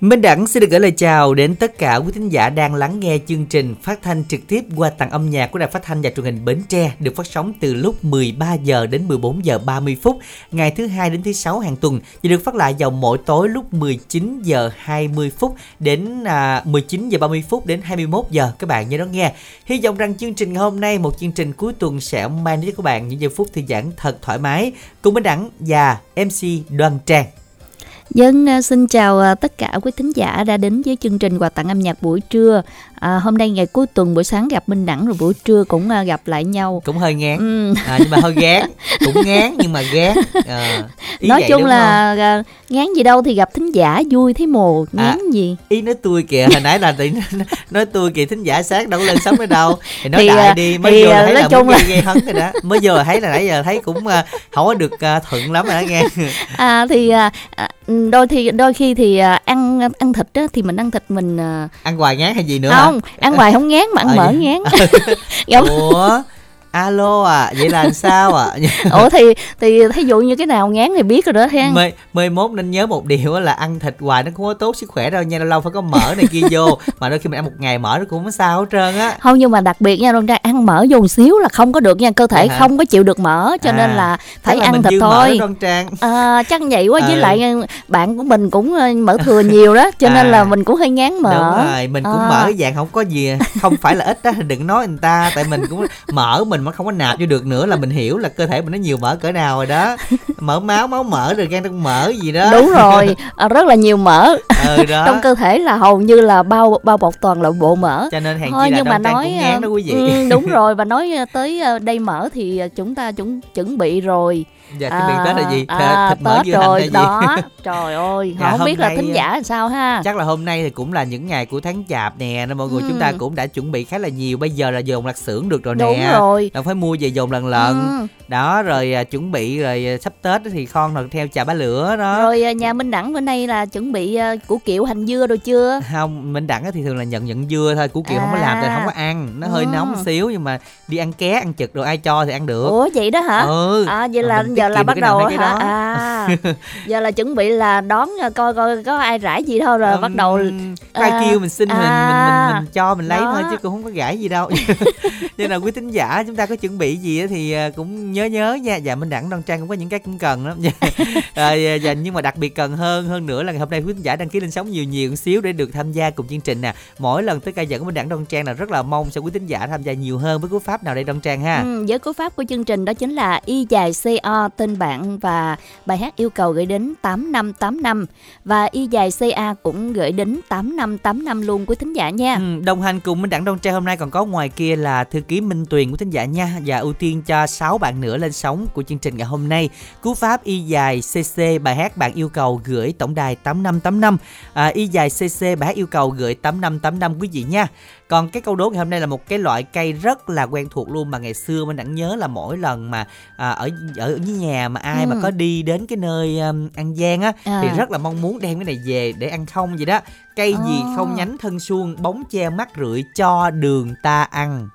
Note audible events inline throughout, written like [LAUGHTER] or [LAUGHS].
Minh Đẳng xin được gửi lời chào đến tất cả quý thính giả đang lắng nghe chương trình phát thanh trực tiếp qua tặng âm nhạc của Đài Phát thanh và Truyền hình Bến Tre được phát sóng từ lúc 13 giờ đến 14 giờ 30 phút ngày thứ hai đến thứ sáu hàng tuần và được phát lại vào mỗi tối lúc 19 giờ 20 phút đến à, 19 giờ 30 phút đến 21 giờ các bạn nhớ đón nghe. Hy vọng rằng chương trình ngày hôm nay một chương trình cuối tuần sẽ mang đến cho các bạn những giây phút thư giãn thật thoải mái cùng Minh Đẳng và MC Đoan Trang. Dân xin chào à, tất cả quý thính giả đã đến với chương trình quà tặng âm nhạc buổi trưa. À, hôm nay ngày cuối tuần buổi sáng gặp Minh Đẳng rồi buổi trưa cũng uh, gặp lại nhau. Cũng hơi ngán, ừ. à, nhưng mà hơi ghét, cũng ngán nhưng mà ghét. À, nói chung là không? ngán gì đâu thì gặp thính giả vui thấy mồ ngán à, gì. Ý nói tôi kìa, hồi nãy là tự [LAUGHS] nói tôi kìa thính giả sáng đâu có lên sống ở đâu. Thì nói thì, đại đi, mới thì, là thấy nói là chung là gây hấn rồi đó. Mới là thấy là nãy giờ thấy cũng không có được thuận lắm rồi đó nghe. À thì đôi thì đôi khi thì à, ăn ăn thịt á thì mình ăn thịt mình à, ăn hoài ngán hay gì nữa không? Ăn hoài không ngán mà ăn mỡ ngán. [LAUGHS] Ủa alo à vậy là làm sao à [LAUGHS] ủa thì thì thí dụ như cái nào ngán thì biết rồi đó hen. Mười mười mốt nên nhớ một điều là ăn thịt hoài nó không có tốt sức khỏe đâu nha lâu lâu phải có mỡ này kia vô. Mà đôi khi mình ăn một ngày mỡ nó cũng không sao hết trơn á. Không nhưng mà đặc biệt nha đoan trai ăn mỡ vô một xíu là không có được nha. Cơ thể à không có chịu được mỡ cho à, nên là phải là ăn thịt thôi. À, chắc vậy quá với ừ. lại bạn của mình cũng ờ, mỡ thừa nhiều đó cho à. nên là mình cũng hơi ngán mỡ. Đúng rồi mình cũng à. mỡ dạng không có gì không phải là ít đó đừng nói người ta tại mình cũng mỡ mình mà không có nạp vô được nữa là mình hiểu là cơ thể mình nó nhiều mỡ cỡ nào rồi đó. [LAUGHS] Mỡ máu máu mỡ rồi gan trong mỡ gì đó. Đúng rồi [LAUGHS] à, rất là nhiều mỡ. Ừ, đó. trong cơ thể là hầu như là bao bao bọc toàn là bộ mỡ. Cho nên hàng thôi nhưng mà nói ngán đó quý vị. ừ, đúng [LAUGHS] rồi và nói tới ờ, đây mỡ thì chúng ta cũng chuẩn bị rồi dạ cái à, miền tết là gì? à, thịt mỡ tết rồi đó. [LAUGHS] Trời ơi dạ, không biết là thính giả làm sao ha? chắc là hôm nay thì cũng là những ngày của tháng chạp nè nên mọi người ừ. chúng ta cũng đã chuẩn bị khá là nhiều. Bây giờ là dồn lặt xưởng được rồi nè. đúng rồi. Đâu phải mua về dồn lần lần. Ừ. đó rồi à, chuẩn bị rồi à, sắp tết thì con rồi theo chà bá lửa đó. Rồi à, nhà minh đẳng bữa nay là chuẩn bị củ kiệu hành dưa rồi chưa? [LAUGHS] Không minh đẳng thì thường là nhận nhận dưa thôi củ kiệu à. không có làm thì không có ăn. Nó hơi ừ. nóng xíu nhưng mà đi ăn ké ăn chực rồi ai cho thì ăn được. Ủa vậy đó hả? Ừ. À vậy là giờ là bắt đầu hả? à [LAUGHS] giờ là chuẩn bị là đón ờ, coi coi có ai rải gì thôi rồi um, bắt đầu ai à, kêu mình xin à, mình, mình mình mình cho mình lấy đó. thôi chứ cũng không có rải gì đâu. [LAUGHS] [LAUGHS] Nên là quý thính giả chúng ta có chuẩn bị gì thì ờ, cũng nhớ nhớ nha. Dạ minh đẳng đoan trang cũng có những cái cũng cần lắm. À, dạ, nhưng mà đặc biệt cần hơn hơn nữa là ngày hôm nay quý thính giả đăng ký lên sóng nhiều nhiều một xíu để được tham gia cùng chương trình nè. Mỗi lần tới ca dẫn của minh đẳng đoan trang là rất là mong sẽ quý thính giả tham gia nhiều hơn với cú pháp nào đây đoan trang ha? Ừ, với cú pháp của chương trình đó chính là y dài co tên bạn và bài hát yêu cầu gửi đến 8585 và y dài CA cũng gửi đến 8585 luôn quý thính giả nha. Ừ, đồng hành cùng Minh Đẳng Đông Trai hôm nay còn có ngoài kia là thư ký Minh Tuyền của thính giả nha và ưu tiên cho 6 bạn nữa lên sóng của chương trình ngày hôm nay. Cú pháp y dài CC bài hát bạn yêu cầu gửi tổng đài 8585 à, y dài CC bài hát yêu cầu gửi 8585 quý vị nha. Còn cái câu đố ngày hôm nay là một cái loại cây rất là quen thuộc luôn mà ngày xưa mình đặng nhớ là mỗi lần mà à, ở ở dưới nhà mà ai ừ. mà có đi đến cái nơi um, ăn gian á à. thì rất là mong muốn đem cái này về để ăn không vậy đó. Cây à. gì không nhánh thân suông, bóng che mắt rưỡi cho đường ta ăn.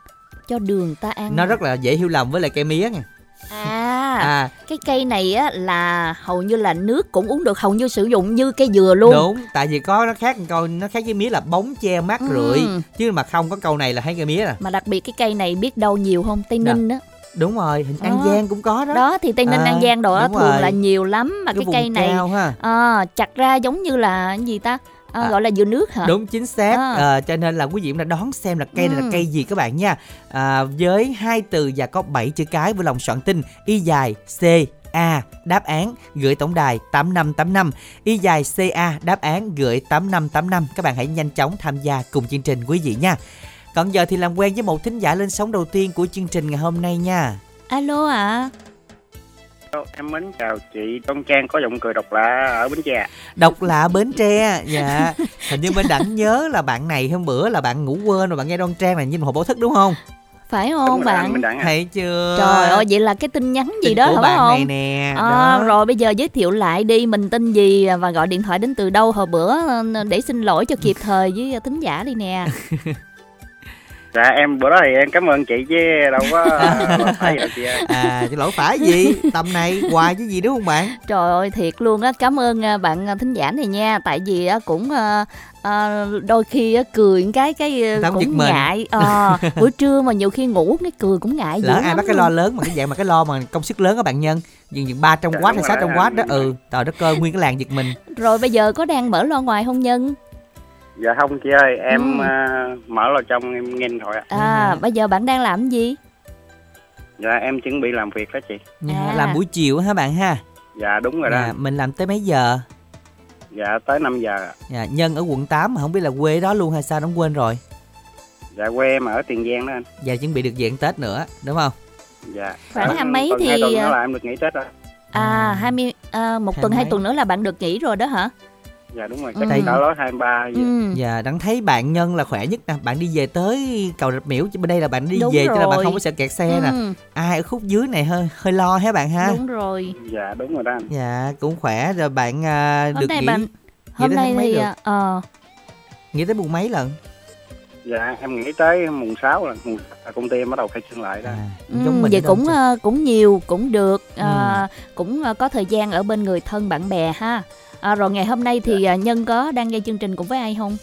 Cho đường ta ăn. Nó rất là dễ hiểu lầm với lại cây mía nha à, à. cái cây này á là hầu như là nước cũng uống được hầu như sử dụng như cây dừa luôn. Đúng tại vì có nó khác câu nó khác với mía là bóng che mát ừ. rưỡi chứ mà không có câu này là thấy cây mía à. Mà đặc biệt cái cây này biết đâu nhiều không? Tây ninh đó đúng rồi hình an giang cũng có đó. Đó thì tây ninh à, an giang đồ đó thường rồi. là nhiều lắm mà cái, cái cây này à, chặt ra giống như là gì ta à, à, gọi là dừa nước hả? Đúng chính xác. À. À, cho nên là quý vị cũng đã đón xem là cây này là ừ. cây gì các bạn nha. À, với hai từ và có 7 chữ cái với lòng soạn tin. Y dài c A đáp án gửi tổng đài 8585 y dài CA đáp án gửi 8585 các bạn hãy nhanh chóng tham gia cùng chương trình quý vị nha. Còn giờ thì làm quen với một thính giả lên sóng đầu tiên của chương trình ngày hôm nay nha. Alo ạ. à em mến chào chị Tôn Trang có giọng cười độc lạ ở Bến Tre. Độc lạ Bến Tre, dạ. [LAUGHS] Hình như mình đặng nhớ là bạn này hôm bữa là bạn ngủ quên rồi bạn nghe Đoan Trang này nhìn hồ báo thức đúng không? phải không bạn thấy chưa trời ơi vậy là cái tin nhắn gì tin đó của phải không này nè à, rồi bây giờ giới thiệu lại đi mình tin gì và gọi điện thoại đến từ đâu hồi bữa để xin lỗi cho kịp thời với thính giả đi nè [LAUGHS] dạ em bữa đó thì em cảm ơn chị chứ đâu có [LAUGHS] phải đâu chị ơi à chứ lỗi phải gì? Tầm này hoài chứ gì đúng không bạn? Trời ơi thiệt luôn á. Cảm ơn à, bạn à, thính giả này nha. Tại vì cũng à, đôi khi cười cái cái cũng ngại. [LAUGHS] À, buổi trưa mà nhiều khi ngủ cái cười cũng ngại lỡ ai bắt cái lo lớn mà cái dạng mà cái lo mà công sức lớn các bạn nhân. Dừng dừng ba trăm dạ, w hay sáu trăm w đó. ừ trời đất ơi nguyên cái làng giật mình. Rồi bây giờ có đang mở lo ngoài không nhân dạ không chị ơi em ừ. uh, mở lo trong em nghe thôi ạ. À ừ. bây giờ bạn đang làm gì? Dạ em chuẩn bị làm việc đó chị. À. làm buổi chiều hả bạn ha? Dạ đúng rồi dạ, đó mình làm tới mấy giờ? Dạ tới 5 giờ dạ nhân ở quận 8 mà không biết là quê đó luôn hay sao đóng quên rồi. Dạ quê em ở tiền giang đó anh. Dạ chuẩn bị được dạng tết nữa đúng không? Dạ. Khoảng hai mấy thì hai tuần nữa là em được nghỉ tết rồi. à hai mươi à, một tuần hai tuần nữa là bạn được nghỉ rồi đó hả dạ đúng rồi ừ. cỡ đó hai ba ừ. dạ đặng thấy bạn nhân là khỏe nhất nè. Bạn đi về tới cầu rạch miễu chứ bên đây là bạn đi đúng về rồi. cho là bạn không có sợ kẹt xe ừ. nè ai ở khúc dưới này hơi hơi lo hả bạn ha? Đúng rồi. Dạ đúng rồi đó anh. Dạ cũng khỏe. Rồi bạn uh, được nghỉ bạn hôm nay thì ờ. Uh, nghỉ tới mùng mấy lần? Dạ em nghĩ tới mùng 6 là mùng công ty em bắt đầu khai trương lại đó. À, ừ, vậy cũng uh, cũng nhiều cũng được uh, ừ. cũng uh, có thời gian ở bên người thân bạn bè ha à, rồi ngày hôm nay thì dạ. nhân có đang nghe chương trình cùng với ai không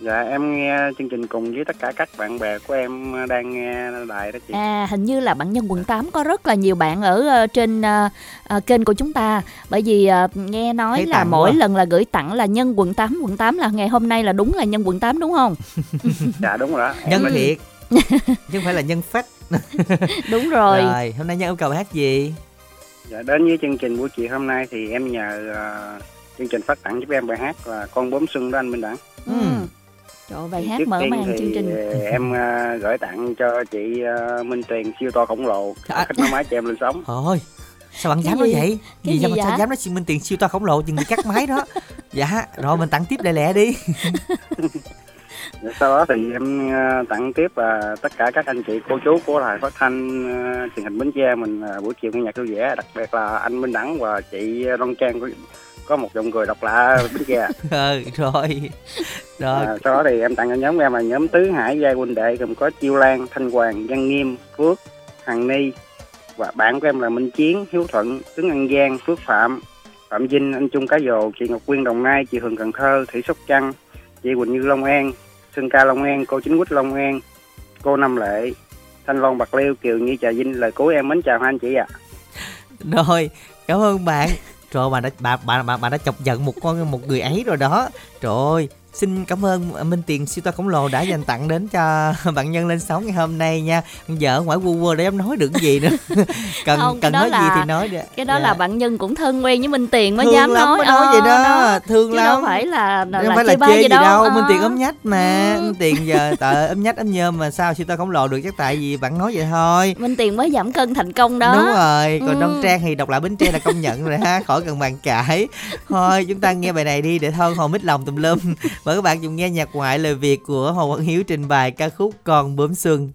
Dạ em nghe chương trình cùng với tất cả các bạn bè của em đang nghe đài đó chị. À hình như là bạn nhân quận 8 có rất là nhiều bạn ở uh, trên uh, uh, kênh của chúng ta. Bởi vì uh, nghe nói Thấy là mỗi quá. lần là gửi tặng là nhân quận 8, quận 8 là ngày hôm nay là đúng là nhân quận 8 đúng không? [LAUGHS] dạ đúng rồi đó. Nhân thiệt. [LAUGHS] chứ không phải là nhân phách. đúng rồi. Rồi, hôm nay nhân yêu cầu hát gì? Dạ đến với chương trình buổi chiều hôm nay thì em nhờ uh, chương trình phát tặng giúp em bài hát là con bướm xuân đó anh Minh Đẳng. Ừ. Trời bài hát mở màn chương trình. Em uh, gửi tặng cho chị uh, Minh Tuyền siêu to khổng lồ à. khách nói máy cho em lên sóng. [LAUGHS] Thôi sao bạn dám nói vậy cái gì, gì mà sao dám nói chị minh tiền siêu to khổng lồ chừng bị cắt máy đó [LAUGHS] dạ rồi mình tặng tiếp lẹ lẹ đi Dạ, [LAUGHS] sau đó thì em ờ, tặng tiếp và tất cả các anh chị cô chú của đài phát thanh ờ, truyền hình Bến Tre mình ờ, buổi chiều nghe nhạc vui vẻ. Đặc biệt là anh Minh Đẳng và chị Đoan Trang có, có một giọng cười độc lạ Bến Tre. [LAUGHS] Ừ rồi. Rồi. À, sau đó thì em tặng cho nhóm em là nhóm Tứ Hải Giai huynh đệ gồm có Chiêu Lan Thanh Hoàng Văn Nghiêm Phước Hằng Ni và bạn của em là Minh Chiến Hiếu Thuận Tướng An Giang Phước Phạm Phạm Vinh anh Trung Cá Dồ chị Ngọc Quyên Đồng Nai chị Hường Cần Thơ Thủy Sóc Trăng chị Quỳnh Như Long An Sơn Ca Long An, cô Chính Quýt Long An, cô Năm Lệ, Thanh Long Bạc Liêu, Kiều nhi Trà Vinh lời cuối em mến chào hai anh chị ạ. À. Rồi, cảm ơn bạn. Trời bà đã bà bà bà, bà đã chọc giận một con một người ấy rồi đó. Trời ơi, xin cảm ơn Minh Tiền siêu to khổng lồ đã dành tặng đến cho [LAUGHS] bạn nhân lên sóng ngày hôm nay nha vợ ngoài vu vơ để em nói được gì nữa [LAUGHS] cần không, cần nói là, gì thì nói đi cái đó dạ. là bạn nhân cũng thân quen với Minh Tiền mới thương dám lắm, nói mới nói vậy đó, đó. thương Chứ lắm đâu phải là là, không phải là chê gì đâu, đâu. À. Minh Tiền ấm nhách mà ừ. Minh Tiền giờ [LAUGHS] tờ ấm nhách ấm nhôm mà sao siêu to khổng lồ được chắc tại vì bạn nói vậy thôi Minh Tiền mới giảm cân thành công đó đúng rồi còn ừ. Đông Trang thì độc lại Bến Tre là công nhận rồi ha khỏi cần bàn cãi thôi chúng ta nghe bài này đi để thon hồn mít lòng tùm lum mời các bạn cùng nghe nhạc ngoại lời Việt của Hồ Quang Hiếu trình bày ca khúc Con bướm xuân.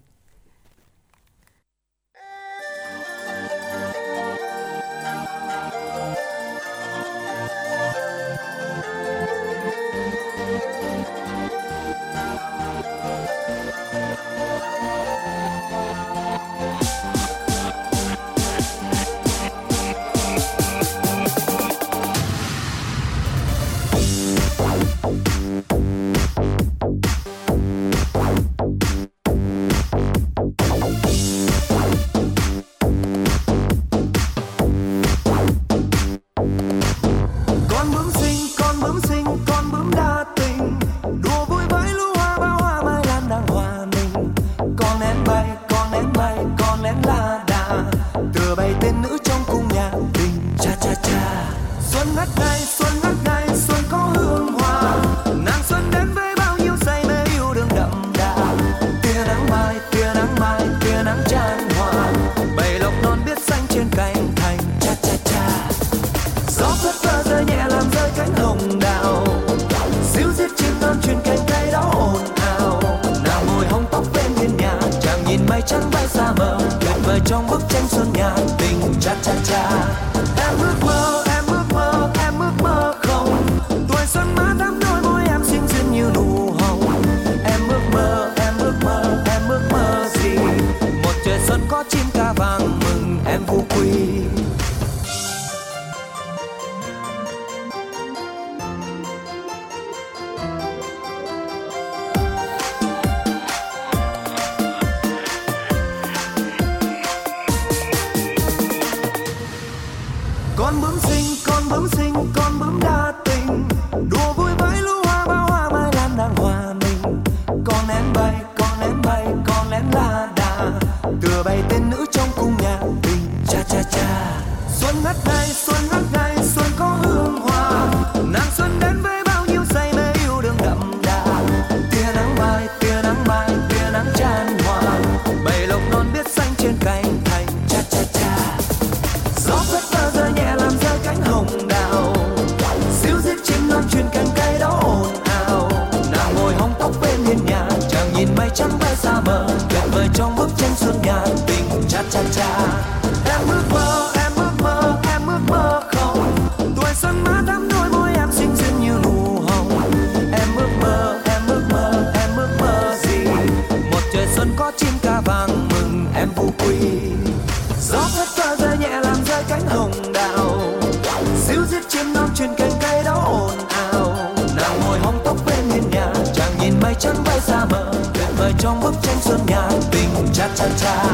Trong bức tranh xuân nhà tình cha cha cha.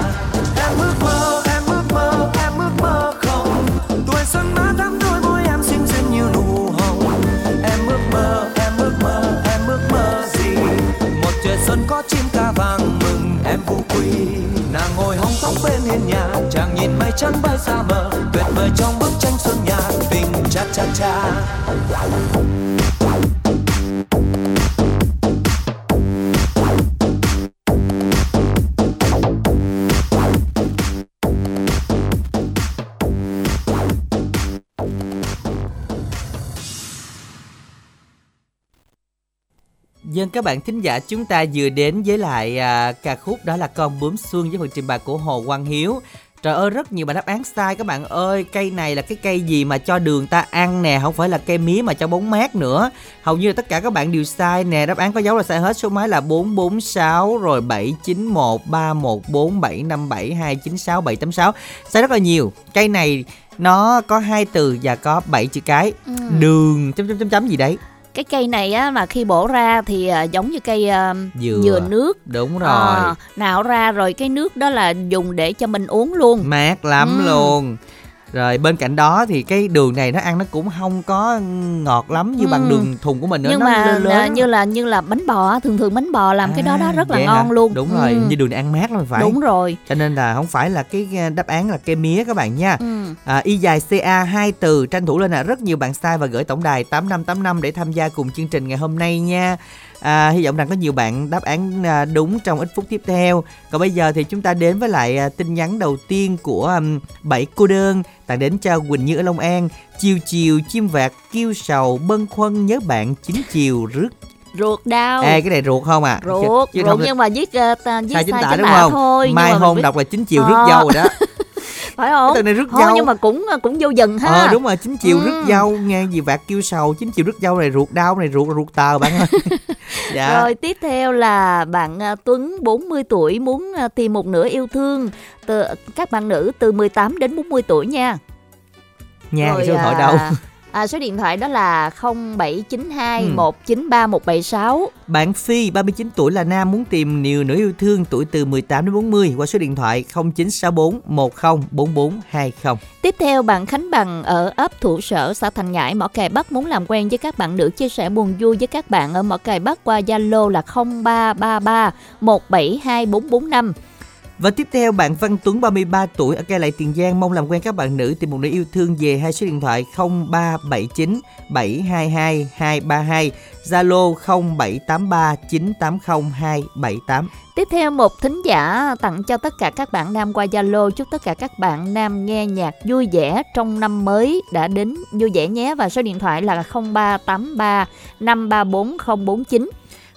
Em ước mơ, em ước mơ, em ước mơ không. Tuổi xuân má thắm đôi môi em xinh xinh như nụ hồng. Em ước mơ, em ước mơ, em ước mơ gì? Một trời xuân có chim ca vàng mừng, em vũ quy nàng ngồi hóng tóc bên hiên nhà, chàng nhìn mây trắng bay xa mờ tuyệt vời trong bức tranh xuân nhà tình cha cha cha. Dân các bạn thính giả chúng ta vừa đến với lại à, ca khúc đó là Con bướm xuân với phần trình bày của Hồ Quang Hiếu. Trời ơi rất nhiều bạn đáp án sai các bạn ơi. Cây này là cái cây gì mà cho đường ta ăn nè Không phải là cây mía mà cho bóng mát nữa. Hầu như là tất cả các bạn đều sai nè. Đáp án có dấu là sai hết Số máy là 446 Rồi 791 314 757 296 786 Sai rất là nhiều. Cây này nó có hai từ và có 7 chữ cái. Ừ. Đường chấm chấm chấm chấm gì đấy cái cây này á mà khi bổ ra thì uh, giống như cây uh, dừa. dừa nước đúng rồi à, nạo ra rồi cái nước đó là dùng để cho mình uống luôn mát lắm ừ. luôn rồi bên cạnh đó thì cái đường này nó ăn nó cũng không có ngọt lắm như ừ. bằng đường thùng của mình nữa nhưng nó mà lớn, lớn. như là như là bánh bò thường thường bánh bò làm à, cái đó đó à, rất là ngon hả? luôn đúng rồi ừ. như đường này ăn mát lắm phải đúng rồi cho nên là không phải là cái đáp án là cây mía các bạn nha ừ. à, y dài ca hai từ tranh thủ lên là rất nhiều bạn sai và gửi tổng đài tám năm tám năm để tham gia cùng chương trình ngày hôm nay nha À, hy vọng rằng có nhiều bạn đáp án à, đúng trong ít phút tiếp theo. Còn bây giờ thì chúng ta đến với lại à, tin nhắn đầu tiên của um, bảy cô đơn tặng đến cho Quỳnh Như ở Long An. Chiều chiều chim vạc kêu sầu bâng khuâng nhớ bạn chính chiều rước ruột đau Ê cái này ruột không à ruột chứ, chứ ruột nhưng mà viết uh, viết sai chính tả đúng không thôi mai hôn viết... đọc là chính chiều à. rước dâu rồi đó [LAUGHS] phải không? từ này rước Thôi, dâu. nhưng mà cũng cũng vô dần ha. Ờ đúng rồi chính chiều ừ. rước dâu nghe gì vạt kêu sầu chính chiều rước dâu này ruột đau này ruột ruột tờ bạn ơi. [LAUGHS] Dạ. rồi tiếp theo là bạn à, Tuấn 40 tuổi muốn à, tìm một nửa yêu thương từ các bạn nữ từ 18 đến 40 tuổi nha. Nha rồi, số điện thoại đâu À, số điện thoại đó là 0792 ừ. 193 176. Bạn Phi 39 tuổi là nam muốn tìm nhiều nửa yêu thương tuổi từ 18 đến 40 qua số điện thoại 0964 104420. Tiếp theo bạn Khánh Bằng ở ấp Thủ Sở xã Thành Ngãi Mỏ Cày Bắc muốn làm quen với các bạn nữ chia sẻ buồn vui với các bạn ở Mỏ Cày Bắc qua Zalo là 0333 172445. Và tiếp theo, bạn Văn Tuấn 33 tuổi, ở cây Lậy Tiền Giang, mong làm quen các bạn nữ tìm một nữ yêu thương về hai số điện thoại 0379 722 232 Zalo 0783 980 278. Tiếp theo, một thính giả tặng cho tất cả các bạn nam qua Zalo chúc tất cả các bạn nam nghe nhạc vui vẻ trong năm mới đã đến vui vẻ nhé, và số điện thoại là 0383 534 049.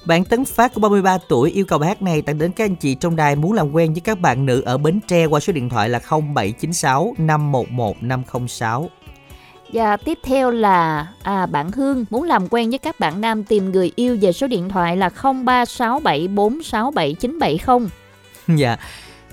Bạn Tấn Phát của 33 tuổi yêu cầu bài hát này tặng đến các anh chị trong đài muốn làm quen với các bạn nữ ở Bến Tre qua số điện thoại là 0796 511 506. Và tiếp theo là à, bạn Hương muốn làm quen với các bạn nam tìm người yêu về số điện thoại là 0367467970. [LAUGHS] Dạ.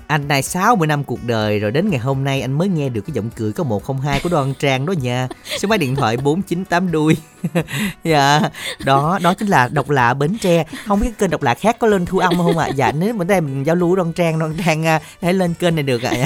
anh này 60 năm cuộc đời rồi đến ngày hôm nay anh mới nghe được cái giọng cười có 102 của Đoan Trang đó nha. Số máy điện thoại 498 đuôi. [LAUGHS] dạ, đó đó chính là độc lạ Bến Tre. Không biết kênh độc lạ khác có lên thu âm không ạ? À? Dạ nếu mình đây mình giao lưu Đoan Trang, Đoan Trang uh, hãy lên kênh này được ạ. [LAUGHS]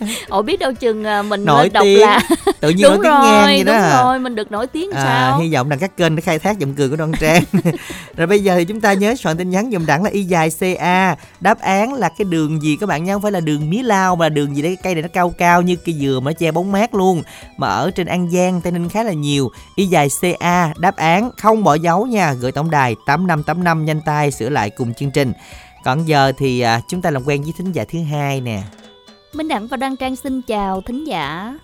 À. Ồ biết đâu chừng uh, mình nổi lên độc tiếng. lạ. Tự nhiên đúng nổi tiếng ngang vậy đúng đó. rồi, mình được nổi tiếng à, sao? Hy vọng rằng các kênh để khai thác giọng cười của Đoan Trang. [LAUGHS] rồi bây giờ thì chúng ta nhớ soạn tin nhắn dùm đẳng là y dài CA. Đáp án là cái đường gì các bạn nhé, không phải là đường mía lao mà là đường gì đấy cây này nó cao cao như cây dừa mà nó che bóng mát luôn. Mà ở trên An Giang, Tây Ninh khá là nhiều. Y dài CA đáp án không bỏ dấu nha, gửi tổng đài 8585 nhanh tay sửa lại cùng chương trình. Còn giờ thì à, chúng ta làm quen với thính giả thứ hai nè. Minh Đẳng và Đăng Trang xin chào thính giả.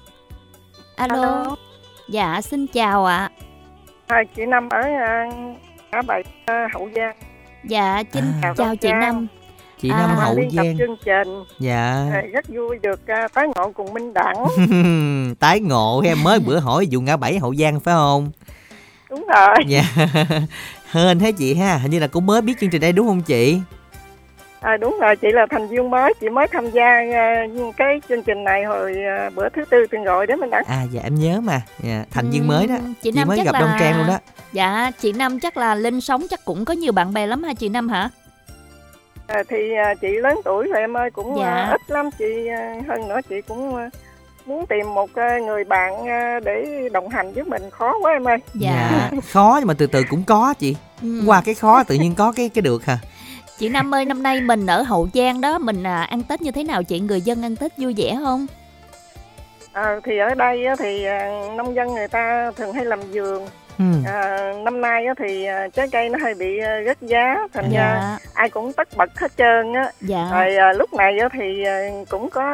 Alo. Alo. Dạ xin chào ạ. À, chị Năm ở ngã bảy Hậu Giang. Dạ xin À. chào chị Trang. Năm. Chị À, Năm À, Hậu Giang. chương trình Dạ. à, rất vui được à, tái ngộ cùng Minh Đẳng. [LAUGHS] Tái ngộ em mới bữa hỏi vụ ngã bảy Hậu Giang phải không? Đúng rồi. Dạ. [LAUGHS] Hên thế chị ha, hình như là cũng mới biết chương trình đây đúng không chị? À, đúng rồi, chị là thành viên mới, chị mới tham gia à, cái chương trình này hồi à, bữa thứ tư tuần rồi đó Minh Đẳng. À dạ em nhớ mà. Dạ, thành viên Ừm, mới đó. Chị Chị Năm mới chắc gặp là Đông Trang luôn đó. Dạ, chị Năm chắc là lên sóng chắc cũng có nhiều bạn bè lắm ha chị Năm hả? À, thì à, chị lớn tuổi rồi em ơi, cũng Dạ. à, ít lắm, chị à, hơn nữa chị cũng à, muốn tìm một à, người bạn à, để đồng hành với mình khó quá em ơi. Dạ. Khó nhưng mà từ từ cũng có chị. Ừ. Qua cái khó tự nhiên có cái cái được hả? Chị Năm ơi, năm nay mình ở Hậu Giang đó, mình à, ăn Tết như thế nào chị? Người dân ăn Tết vui vẻ không? À, thì ở đây á, thì nông dân người ta thường hay làm vườn Ừ. À, năm nay á, thì à, trái cây nó hơi bị à, rớt giá thành ra Dạ, ai cũng tất bật hết trơn á dạ. rồi à, lúc này thì à, cũng có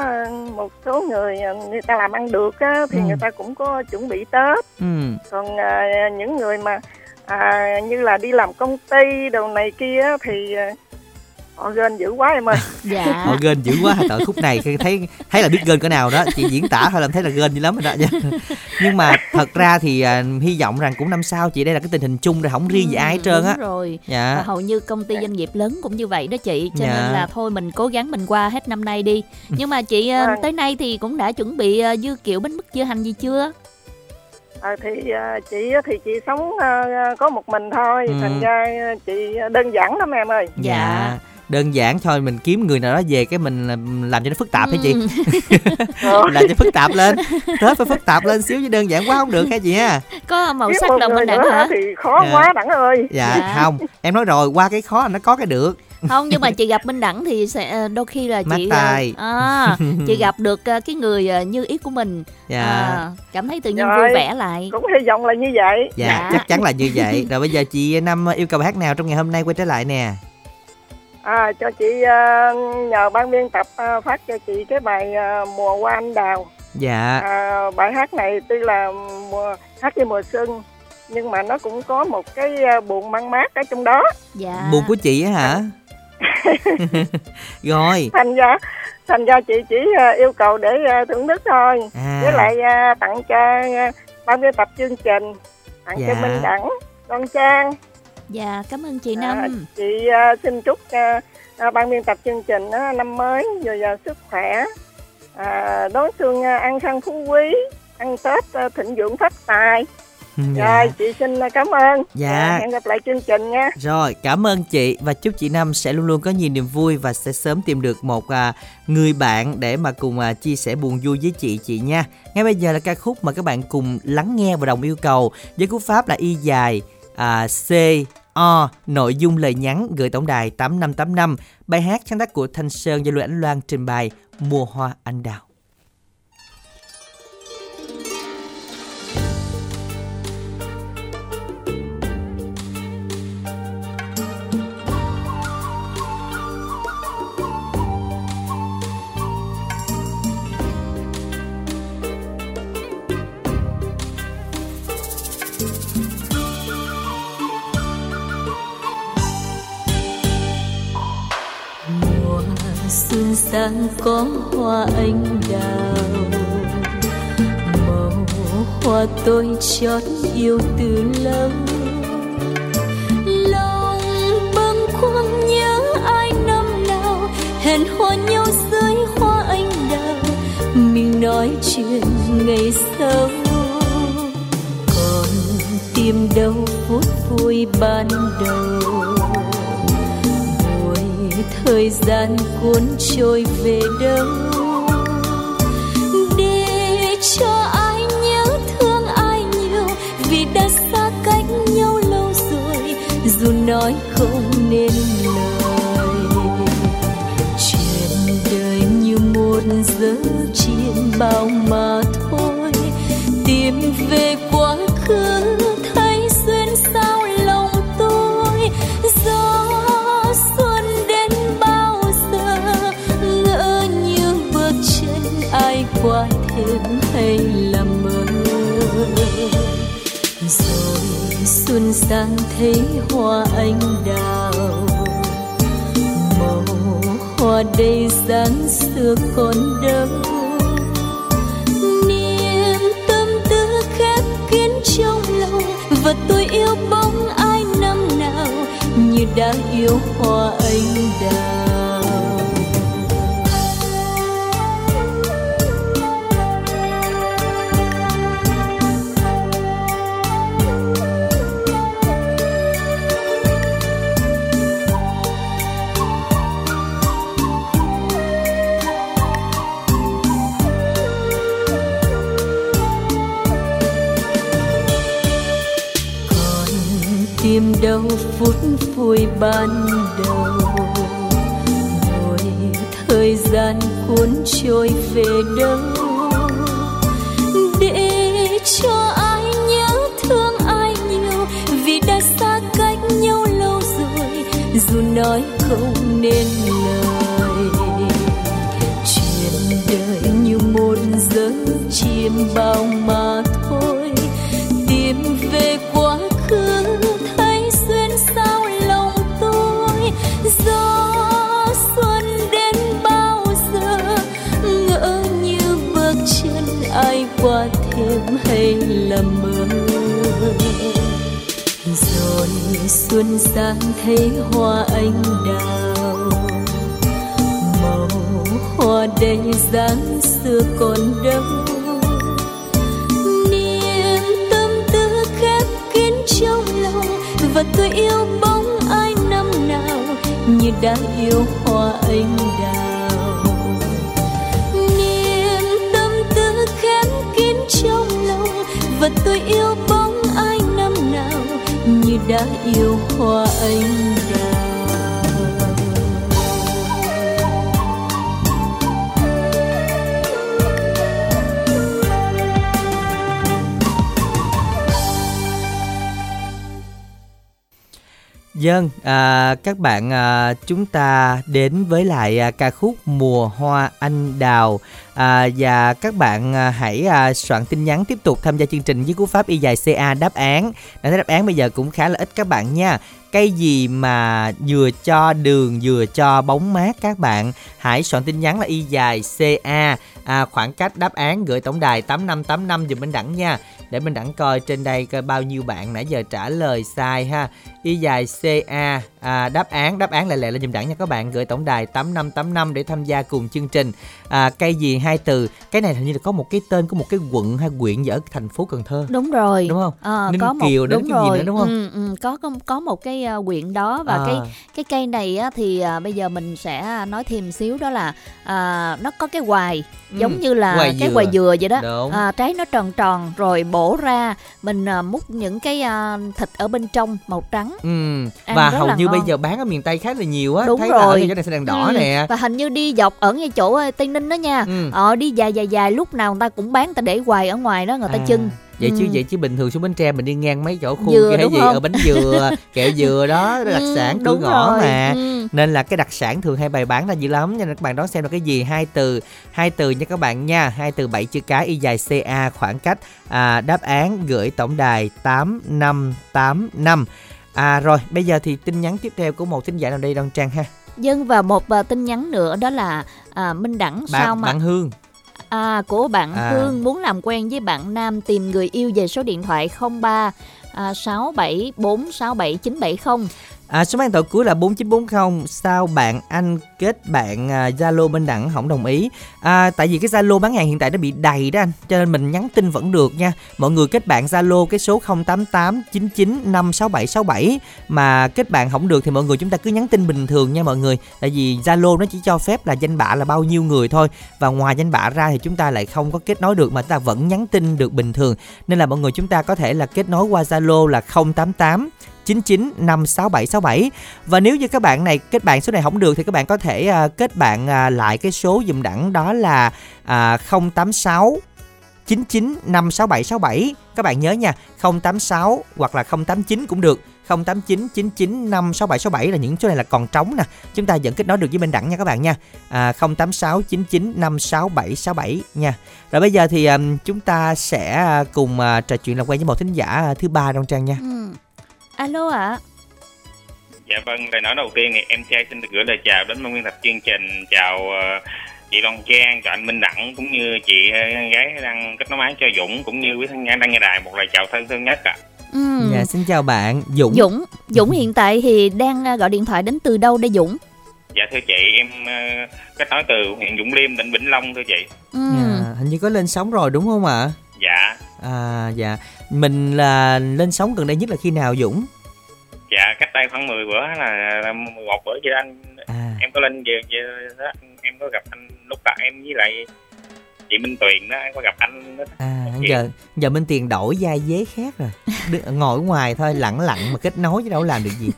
một số người người ta làm ăn được á, thì Ừ. người ta cũng có chuẩn bị tết Ừ. còn à, những người mà à, như là đi làm công ty đồ này kia thì họ ghen dữ quá em ơi [LAUGHS] Dạ. Họ gên dữ quá tại khúc này khi thấy thấy là biết gên cỡ nào đó chị diễn tả thôi làm thấy là gên dữ lắm rồi đó nha. [LAUGHS] nhưng mà thật ra thì à, hy vọng rằng cũng năm sau chị đây là cái tình hình chung rồi không riêng gì ai hết trơn á rồi. Và dạ hầu như công ty doanh nghiệp lớn cũng như vậy đó chị cho Dạ. nên là thôi mình cố gắng mình qua hết năm nay đi nhưng mà chị ờ, Vâng. tới nay thì cũng đã chuẩn bị ờ, dưa kiệu bánh mứt dưa hành gì chưa à, thì à, chị thì chị sống à, có một mình thôi Ừ. thành ra à, chị đơn giản lắm em ơi dạ đơn giản thôi mình kiếm người nào đó về cái mình làm, cho nó phức tạp hả chị? Ừ. [LAUGHS] Làm cho phức tạp lên. Tết phải phức tạp lên xíu chứ đơn giản quá không được hả chị ha? Có màu Kiếm sắc đồng minh đẳng hả? thì khó Dạ. quá đẳng ơi. Dạ, Dạ. không. Em nói rồi qua cái khó là nó có cái được. Không nhưng mà [LAUGHS] chị gặp minh đẳng thì sẽ ờ, đôi khi là Mát chị ờ, tai. à, chị [LAUGHS] gặp được ờ, cái người ờ, như ý của mình. Dạ. À, cảm thấy tự nhiên Rồi. vui vẻ lại. cũng hy vọng là như vậy. Dạ, Dạ. chắc chắn là như vậy. Rồi bây giờ chị năm yêu cầu bài hát nào trong ngày hôm nay quay trở lại nè à, cho chị à, nhờ ban biên tập à, phát cho chị cái bài à, mùa hoa anh đào. Dạ. À, bài hát này tuy là mùa hát với mùa xuân nhưng mà nó cũng có một cái buồn mang mát ở trong đó. Dạ. Buồn của chị á hả? [LAUGHS] Rồi. Thành ra thành ra chị chỉ yêu cầu để thưởng thức thôi. À. Với lại tặng cho ban biên tập chương trình tặng cho Dạ. minh đẳng đoan trang dạ cảm ơn chị À, năm chị à, xin chúc à, à, ban biên tập chương trình á, năm mới dồi dào sức khỏe à, đón xuân à, ăn sang phú quý ăn tết à, thịnh vượng phát tài dạ. rồi chị xin à, cảm ơn Dạ. À, hẹn gặp lại chương trình nha Rồi, cảm ơn chị và chúc chị Năm sẽ luôn luôn có nhiều niềm vui và sẽ sớm tìm được một à, người bạn để mà cùng à, chia sẻ buồn vui với chị chị nha. Ngay bây giờ là ca khúc mà các bạn cùng lắng nghe và đồng yêu cầu với cú pháp là y dài à, C O nội dung lời nhắn gửi tổng đài 8585 bài hát sáng tác của Thanh Sơn do Lê Ánh Loan trình bày Mùa hoa anh đào. xuân sang có hoa anh đào. Màu hoa tôi chót yêu từ lâu. Lòng bâng khuâng nhớ ai năm nào, hẹn hò nhau dưới hoa anh đào. Mình nói chuyện ngày sau. Còn tìm đâu phút vui ban đầu thời gian cuốn trôi về đâu. Để cho ai nhớ thương ai nhiều, vì đã xa cách nhau lâu rồi, dù nói không nên lời. Chuyện đời như một giấc chiêm bao mà thôi, tìm về sang thấy hoa anh đào. Màu hoa đầy dáng xưa còn đâu. Niềm tâm tư khép kín trong lòng và tôi yêu bóng ai năm nào như đã yêu hoa anh đào. Ban đầu. Rồi thời gian cuốn trôi về đâu? Xuân sang thấy hoa anh đào. Màu hoa đầy dáng xưa còn đâu. Niềm tâm tư khép kín trong lòng và tôi yêu bóng ai năm nào như đã yêu hoa anh đào. Đã yêu hoa anh đào. Dân, à, các bạn à, chúng ta đến với lại à, ca khúc Mùa Hoa Anh Đào à, và các bạn à, hãy à, soạn tin nhắn tiếp tục tham gia chương trình với cú pháp y dài CA đáp án. Đã thấy đáp án bây giờ cũng khá là ít các bạn nha. Cây gì mà vừa cho đường vừa cho bóng mát các bạn? Hãy soạn tin nhắn là y dài CA à, Khoảng cách đáp án gửi tổng đài 8585 dùm mình Đẳng nha. Để mình Đẳng coi trên đây coi bao nhiêu bạn nãy giờ trả lời sai ha. Y dài CA à, đáp án đáp án lại lẹ là dùm Đẳng nha các bạn Gửi tổng đài 8585 để tham gia cùng chương trình à, Cây gì hai từ Cái này hình như là có một cái tên của một cái quận hay huyện gì ở thành phố Cần Thơ đúng rồi Đúng không? Ờ, Ninh có một Kiều đó, đúng cái gì rồi nữa, đúng không? Ừ, ừ, có có có một cái uh, quyện đó và À. cái cái cây này á, thì à, bây giờ mình sẽ nói thêm xíu đó là à, nó có cái hoài Ừ, giống như là hoài cái dừa. hoài dừa vậy đó Đúng. à, trái nó tròn tròn rồi bổ ra mình à, múc những cái à, thịt ở bên trong màu trắng Ừ. Ăn Và hầu là như bây ngon. giờ bán ở miền Tây khá là nhiều á Đúng Thấy ở rồi. cái chỗ này sẽ đèn đỏ Ừ, nè và hình như đi dọc ở ngay chỗ ờ, Tây Ninh đó nha Ừ. ờ đi dài dài dài lúc nào người ta cũng bán người ta để hoài ở ngoài đó người ta À, chưng vậy chứ Ừ. vậy chứ bình thường xuống bến tre mình đi ngang mấy chỗ khu Dừa kia đúng gì không? ở bánh dừa [LAUGHS] kẹo dừa đó đặc Ừ, sản cửa ngõ rồi. mà Ừ. nên là cái đặc sản thường hay bày bán là dữ lắm nên các bạn đón xem là cái gì hai từ hai từ nha các bạn nha hai từ bảy chữ cái y dài ca khoảng cách à, đáp án gửi tổng đài tám năm tám năm à rồi bây giờ thì tin nhắn tiếp theo của một thính giả nào đây đoan trang ha? Dân và một à, tin nhắn nữa đó là à, minh đẳng sao bạn mà bạn hương. À, của bạn À. Hương muốn làm quen với bạn nam tìm người yêu về số điện thoại 03 à, 67 467 970 À, số máy điện cuối là 4940 Sao bạn anh kết bạn à, Zalo uh, bên đẳng không đồng ý? À, tại vì cái Zalo bán hàng hiện tại nó bị đầy đó anh cho nên mình nhắn tin vẫn được nha. Mọi người kết bạn Zalo cái số 0889956767 mà kết bạn không được thì mọi người chúng ta cứ nhắn tin bình thường nha mọi người. Tại vì Zalo nó chỉ cho phép là danh bạ là bao nhiêu người thôi và ngoài danh bạ ra thì chúng ta lại không có kết nối được mà chúng ta vẫn nhắn tin được bình thường. Nên là mọi người chúng ta có thể là kết nối qua Zalo là 088 995767 và nếu như các bạn này kết bạn số này không được thì các bạn có thể uh, kết bạn uh, lại cái số dùm đẳng đó là uh, 086 99566767 các bạn nhớ nha 086 hoặc là 089 cũng được. 089 99 56767 là những số này là còn trống nè. Chúng ta vẫn kết nối được với bên đẳng nha các bạn nha. À, 086 99 56767 nha. Rồi bây giờ thì um, chúng ta sẽ à, cùng uh, trò chuyện làm quen với một thính giả uh, thứ ba trong trang nha. Ừ alo ạ à. dạ vâng lời nói đầu tiên thì em trai xin được gửi lời chào đến nguyên tập chương trình chào uh, chị Loan Trang, cho anh Minh Đẳng cũng như chị ờ, gái đang kết nối máy cho Dũng cũng như quý thân nhân đang nghe đài một lời chào thân thương nhất ạ. À. Ừ. Dạ xin chào bạn Dũng. Dũng, Dũng hiện tại thì đang ờ, gọi điện thoại đến từ đâu đây Dũng? Dạ thưa chị, em uh, kết nối từ huyện Dũng Liêm, tỉnh Vĩnh Long thưa chị. Ừ. Dạ, hình như có lên sóng rồi đúng không ạ? À? Dạ. À dạ, mình là lên sóng gần đây nhất là khi nào Dũng? Dạ cách đây khoảng 10 bữa là, là một bữa chị anh à. em có lên về, về đó, em có gặp anh lúc đó em với lại chị Minh Tuyền đó em có gặp anh đó. À giờ giờ Minh Tuyền đổi vai dế khác rồi. ngồi ở ngoài thôi lặng lặng mà kết nối chứ đâu làm được gì.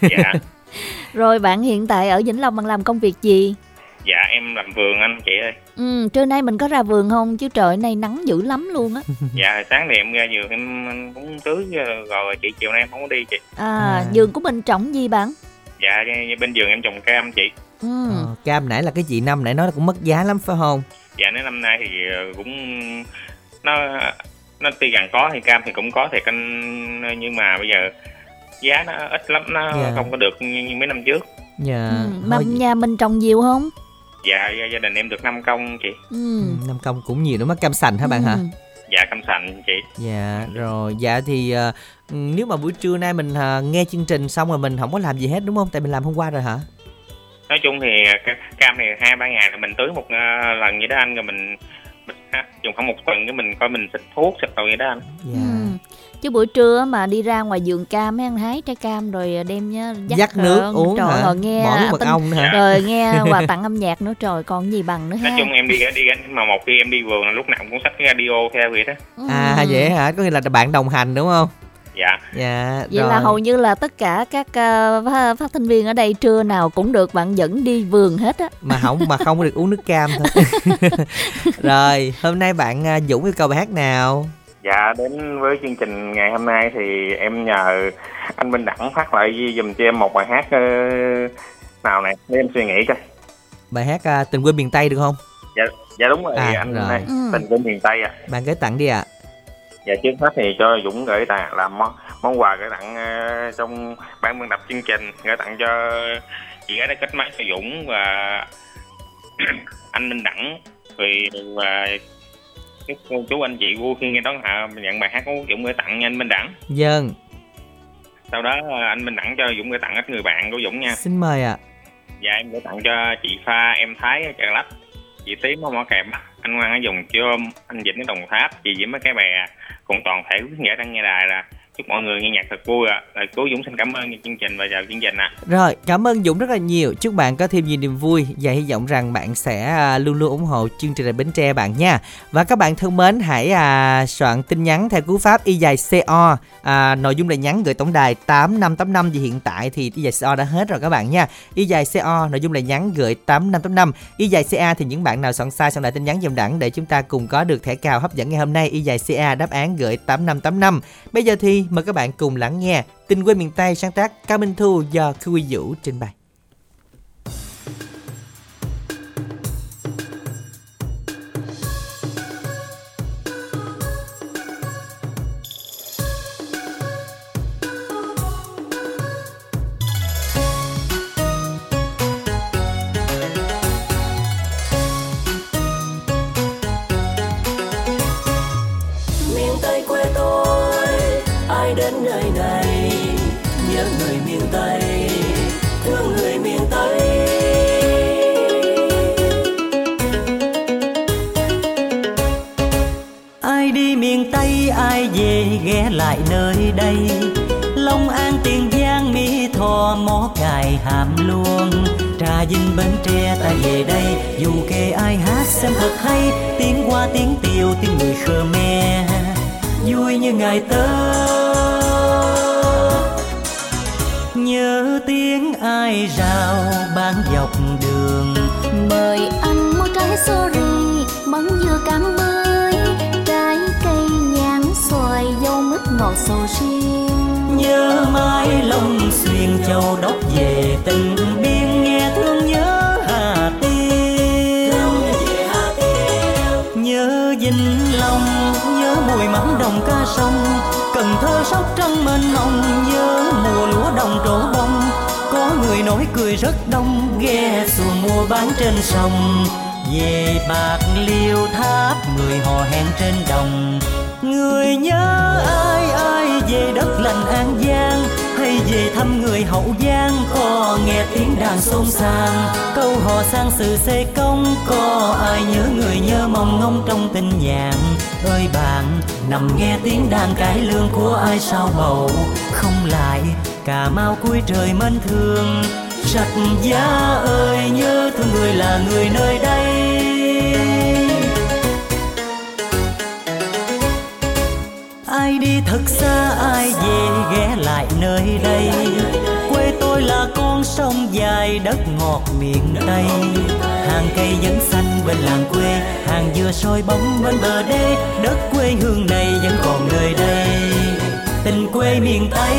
dạ. [LAUGHS] Rồi bạn hiện tại ở Vĩnh Long bạn làm công việc gì? Dạ em làm vườn anh chị ơi. Ừ, trưa nay mình có ra vườn không? Chứ trời nay nắng dữ lắm luôn á. [LAUGHS] dạ sáng thì em ra vườn em cũng tưới rồi chị chiều nay em không có đi chị. À, à. vườn của mình trồng gì bạn? Dạ bên vườn em trồng cam chị. Ừ. Ờ, cam nãy là cái chị năm nãy nói cũng mất giá lắm phải không? Dạ nếu năm nay thì ờ, cũng nó nó tuy rằng có thì cam thì cũng có thiệt anh nhưng mà bây giờ giá nó ít lắm nó yeah. Dạ. không có được như, mấy năm trước. Dạ. Ừ. Mà nhà mình trồng nhiều không? Dạ gia đình em được 5 công chị. Ừ. 5 công cũng nhiều đúng không? Cam sành hả bạn ừ. hả? Dạ cam sành chị. Dạ rồi, dạ thì uh, nếu mà buổi trưa nay mình uh, nghe chương trình xong rồi mình không có làm gì hết đúng không? Tại mình làm hôm qua rồi hả? nói chung thì cam thì hai ba ngày là mình tưới một uh, lần vậy đó anh rồi mình, mình dùng khoảng một tuần cái mình coi mình xịt thuốc xịt đồ vậy đó anh. Dạ. ừ. Chứ buổi trưa mà đi ra ngoài vườn cam mấy anh hái trái cam rồi đem nhá dắt, dắt nước uống trời hả? rồi nghe Bỏ mật ong hả? rồi nghe [LAUGHS] quà tặng âm nhạc nữa trời còn gì bằng nữa ha nói chung em đi đi mà một khi em đi vườn là lúc nào cũng xách cái radio theo vậy đó ừ. à vậy hả có nghĩa là bạn đồng hành đúng không dạ dạ vậy rồi. là hầu như là tất cả các uh, phát thanh viên ở đây trưa nào cũng được bạn dẫn đi vườn hết á mà không mà không được uống nước cam thôi [LAUGHS] [LAUGHS] rồi hôm nay bạn dũng yêu cầu bài hát nào dạ đến với chương trình ngày hôm nay thì em nhờ anh minh đẳng phát lại dùm cho em một bài hát uh, nào này để em suy nghĩ coi. Bài hát uh, tình quê miền tây được không? Dạ dạ đúng rồi à, anh rồi. này ừ. tình quê miền tây à bạn gửi tặng đi ạ. À dạ trước hết thì cho dũng gửi tặng làm món món quà gửi tặng uh, trong ban biên tập chương trình gửi tặng cho chị gái đã kết máy cho dũng và [CLEARS THROAT] anh minh đẳng. Vì và chúc chú anh chị vui khi nghe đón hạ nhận bài hát của dũng gửi tặng nha anh minh đẳng. Dân sau đó ờ, anh minh đẳng cho dũng gửi tặng ít người bạn của dũng nha. Xin mời ạ. À. dạ em gửi tặng cho chị pha em thái ở chợ lách. Chị tím ở mỏ kèm anh ngoan ở dùng chôm anh vĩnh ở đồng tháp. Chị diễm ở cái bè cùng toàn thể quý giả đang nghe đài là chúc mọi người nghe nhạc thật vui ạ. À. Cố Dũng xin cảm ơn chương trình và chào chương trình ạ. À. Rồi, cảm ơn Dũng rất là nhiều. Chúc bạn có thêm nhiều niềm vui và hy vọng rằng bạn sẽ à, luôn luôn ủng hộ chương trình Bến Tre bạn nha. Và các bạn thân mến, hãy à, soạn tin nhắn theo cú pháp y dài CO. À, nội dung là nhắn gửi tổng đài 8585 vì hiện tại thì y dài CO đã hết rồi các bạn nha. Y dài CO nội dung là nhắn gửi 8585. Y dài CA thì những bạn nào soạn sai soạn lại tin nhắn dùm đẳng để chúng ta cùng có được thẻ cào hấp dẫn ngày hôm nay. Y dài CA đáp án gửi 8585. Bây giờ thì mời các bạn cùng lắng nghe Tình quê miền Tây sáng tác Cao Minh Thu do Khu Quy Vũ trình bày. Ghé lại nơi đây. Long an tiền giang mỹ tho mó cài hàm luôn trà vinh bến tre ta về đây, dù kể ai hát xem thật hay. Tiếng qua tiếng tiêu tiếng người khmer vui như ngày tơ nhớ tiếng ai rào bán dọc đường. Mời anh mua trái sorry mấn dưa cam bưởi xoài dâu mít ngọt sầu riêng. Nhớ mãi lông xuyên châu đốc về tình biên nghe thương nhớ hà tiên. Nhớ vinh long nhớ mùi mắm đồng ca sông. Cần thơ sóc trăng mênh mông nhớ mùa lúa đồng trổ bông. Có người nói cười rất đông ghe xuồng mua bán trên sông. Về bạc liêu tháp người hò hẹn trên đồng người nhớ ai ai về đất lành an giang, hay về thăm người hậu giang? Có nghe tiếng đàn xôn xang, câu hò sang sự xê công. Có ai nhớ người nhớ mong ngóng trong tình nhàn ơi bạn, nằm nghe tiếng đàn cải lương của ai sao bầu? Không lại, cà mau cuối trời mến thương. Sạch giá ơi, nhớ thương người là người nơi đây. Thật xa ai về ghé lại nơi đây? Quê tôi là con sông dài đất ngọt miền tây. Hàng cây vẫn xanh bên làng quê, hàng dừa soi bóng bên bờ đê. Đất quê hương này vẫn còn nơi đây. Tình quê miền tây.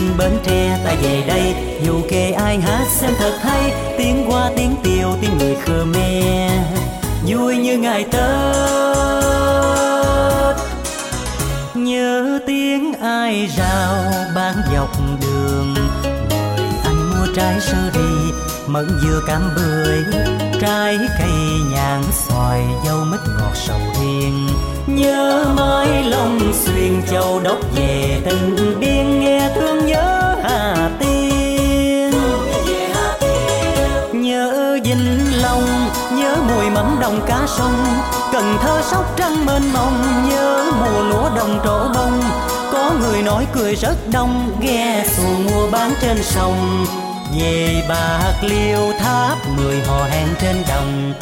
Trà bến tre ta về đây. Dù kề ai hát xem thật hay, tiếng qua tiếng tiều, tiếng người khmer vui như ngày tết. Nhớ tiếng ai rào bán dọc đường, mời anh mua trái sơ ri mận dừa cam bưởi, trái cây nhãn xoài, dâu mít ngọt sầu riêng. Nhớ mãi lòng xuyên châu đốc về tình biên, nghe thương nhớ hà tiên. Nhớ vinh long, nhớ mùi mắm đồng cá sông, cần thơ sóc trăng mênh mông. Nhớ mùa lúa đồng trổ bông, có người nói cười rất đông ghe xuồng mua bán trên sông về bạc liêu tháp mười hò hẹn trên đồng.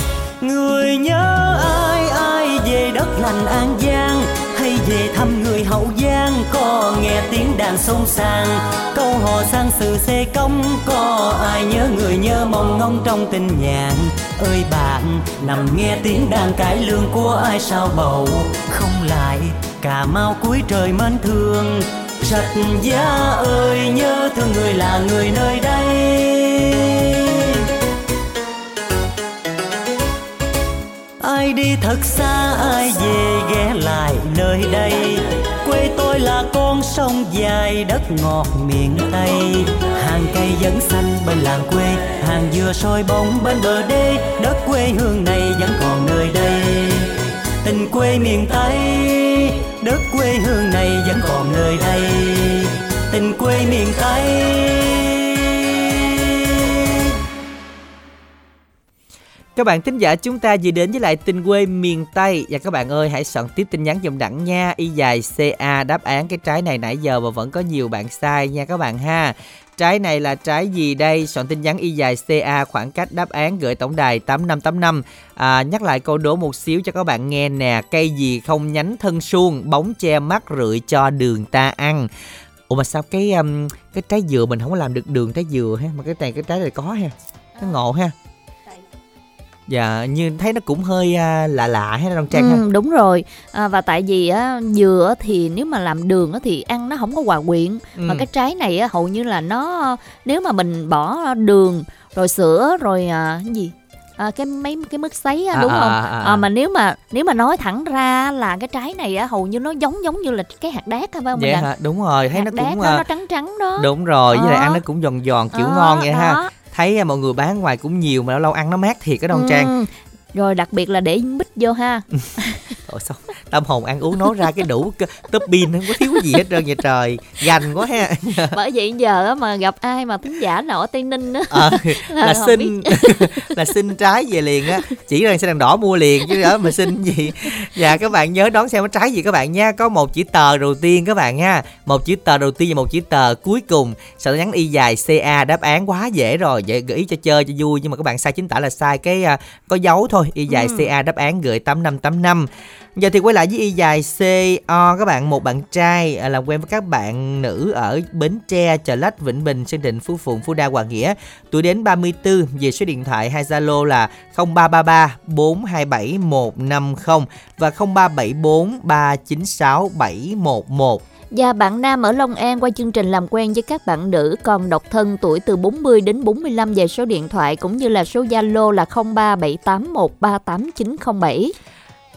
Người nhớ ai ai về đất lành an giang? Hay về thăm người hậu giang? Có nghe tiếng đàn sông sàng. Câu hò sang sự xê công. Có ai nhớ người nhớ mong ngóng trong tình nhàn ơi bạn, nằm nghe tiếng đàn cải lương của ai sao bầu? Không lại, cà mau cuối trời mến thương chặt giá ơi, nhớ thương người là người nơi đây. Ai đi thật xa, ai về ghé lại nơi đây. Quê tôi là con sông dài, đất ngọt miền tây. Hàng cây vẫn xanh bên làng quê, hàng dừa soi bóng bên bờ đê. Đất quê hương này vẫn còn nơi đây. Tình quê miền tây đất quê hương này vẫn còn nơi đây. Tình quê miền tây. Các bạn thính giả, chúng ta vừa đến với lại tình quê miền Tây. Và các bạn ơi, hãy soạn tiếp tin nhắn dùm đẳng nha. Y dài CA đáp án cái trái này nãy giờ mà vẫn có nhiều bạn sai nha các bạn ha. Trái này là trái gì đây? Soạn tin nhắn y dài CA khoảng cách đáp án gửi tổng đài 8585. À, nhắc lại câu đố một xíu cho các bạn nghe nè. Cây gì không nhánh thân suông, bóng che mắt rượi cho đường ta ăn. Ủa mà sao cái um, cái trái dừa mình không có làm được đường trái dừa ha? Mà cái này cái trái này có ha. Nó ngộ ha dạ như thấy nó cũng hơi à, lạ lạ hay Đông Trang ừ, ha? đúng rồi. À, và tại vì á dừa thì nếu mà làm đường á thì ăn nó không có hòa quyện. Ừ. mà cái trái này á hầu như là nó nếu mà mình bỏ đường rồi sữa rồi à, cái gì? À, cái mấy cái mức sấy á, đúng à, không? à, à, à. mà nếu mà nếu mà nói thẳng ra là cái trái này á hầu như nó giống giống như là cái hạt đác phải không vậy hả? Đúng rồi thấy hạt nó cũng đó, nó ờ, trắng trắng đó. đúng rồi với lại ăn nó cũng giòn giòn kiểu à, ngon vậy đó. ha thấy mọi người bán ngoài cũng nhiều mà lâu lâu ăn nó mát thiệt cái đoan ừ. trang rồi đặc biệt là để mít vô ha [LAUGHS] Ủa sao? Tâm hồn ăn uống nói ra cái đủ tấp pin không có thiếu gì hết trơn vậy trời. Gành quá ha. [LAUGHS] Bởi vậy giờ mà gặp ai mà tính giả nào ở tây ninh á. À, [LAUGHS] là, là xin [LAUGHS] là xin trái về liền á. Chỉ rằng xe đèn đỏ mua liền chứ đó mà xin gì? Dạ các bạn nhớ đón xem trái gì các bạn nha. Có một chữ tờ đầu tiên các bạn nha một chữ tờ đầu tiên và một chữ tờ cuối cùng. Sau đó nhắn y dài ca đáp án quá dễ rồi. Vậy gợi ý cho chơi cho vui. Nhưng mà các bạn sai chính tả là sai cái uh, có dấu thôi. Y dài ừ. ca đáp án gửi tám năm tám năm Giờ thì quay lại với y dài CO các bạn một bạn trai à, làm quen với các bạn nữ ở Bến Tre, Chợ Lách, Vĩnh Bình, Sơn Định, Phú Phụng, Phú Đa, Hoàng Nghĩa. Tuổi đến 34 về số điện thoại hai Zalo là 0333 427 150 và 0374 396 711. Và bạn nam ở Long An qua chương trình làm quen với các bạn nữ còn độc thân tuổi từ 40 đến 45 về số điện thoại cũng như là số Zalo là 0378138907.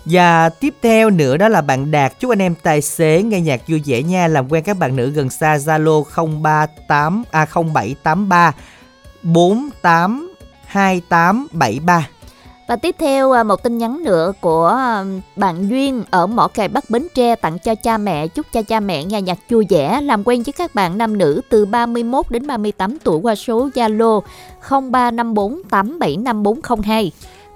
Và tiếp theo nữa đó là bạn Đạt chúc anh em tài xế nghe nhạc vui vẻ nha làm quen các bạn nữ gần xa Zalo 038 a à 0783 482873. Và tiếp theo à, một tin nhắn nữa của à, bạn Duyên ở Mỏ Cày Bắc Bến Tre tặng cho cha mẹ, chúc cho cha mẹ nghe nhạc vui vẻ, làm quen với các bạn nam nữ từ 31 đến 38 tuổi qua số Zalo 0354875402.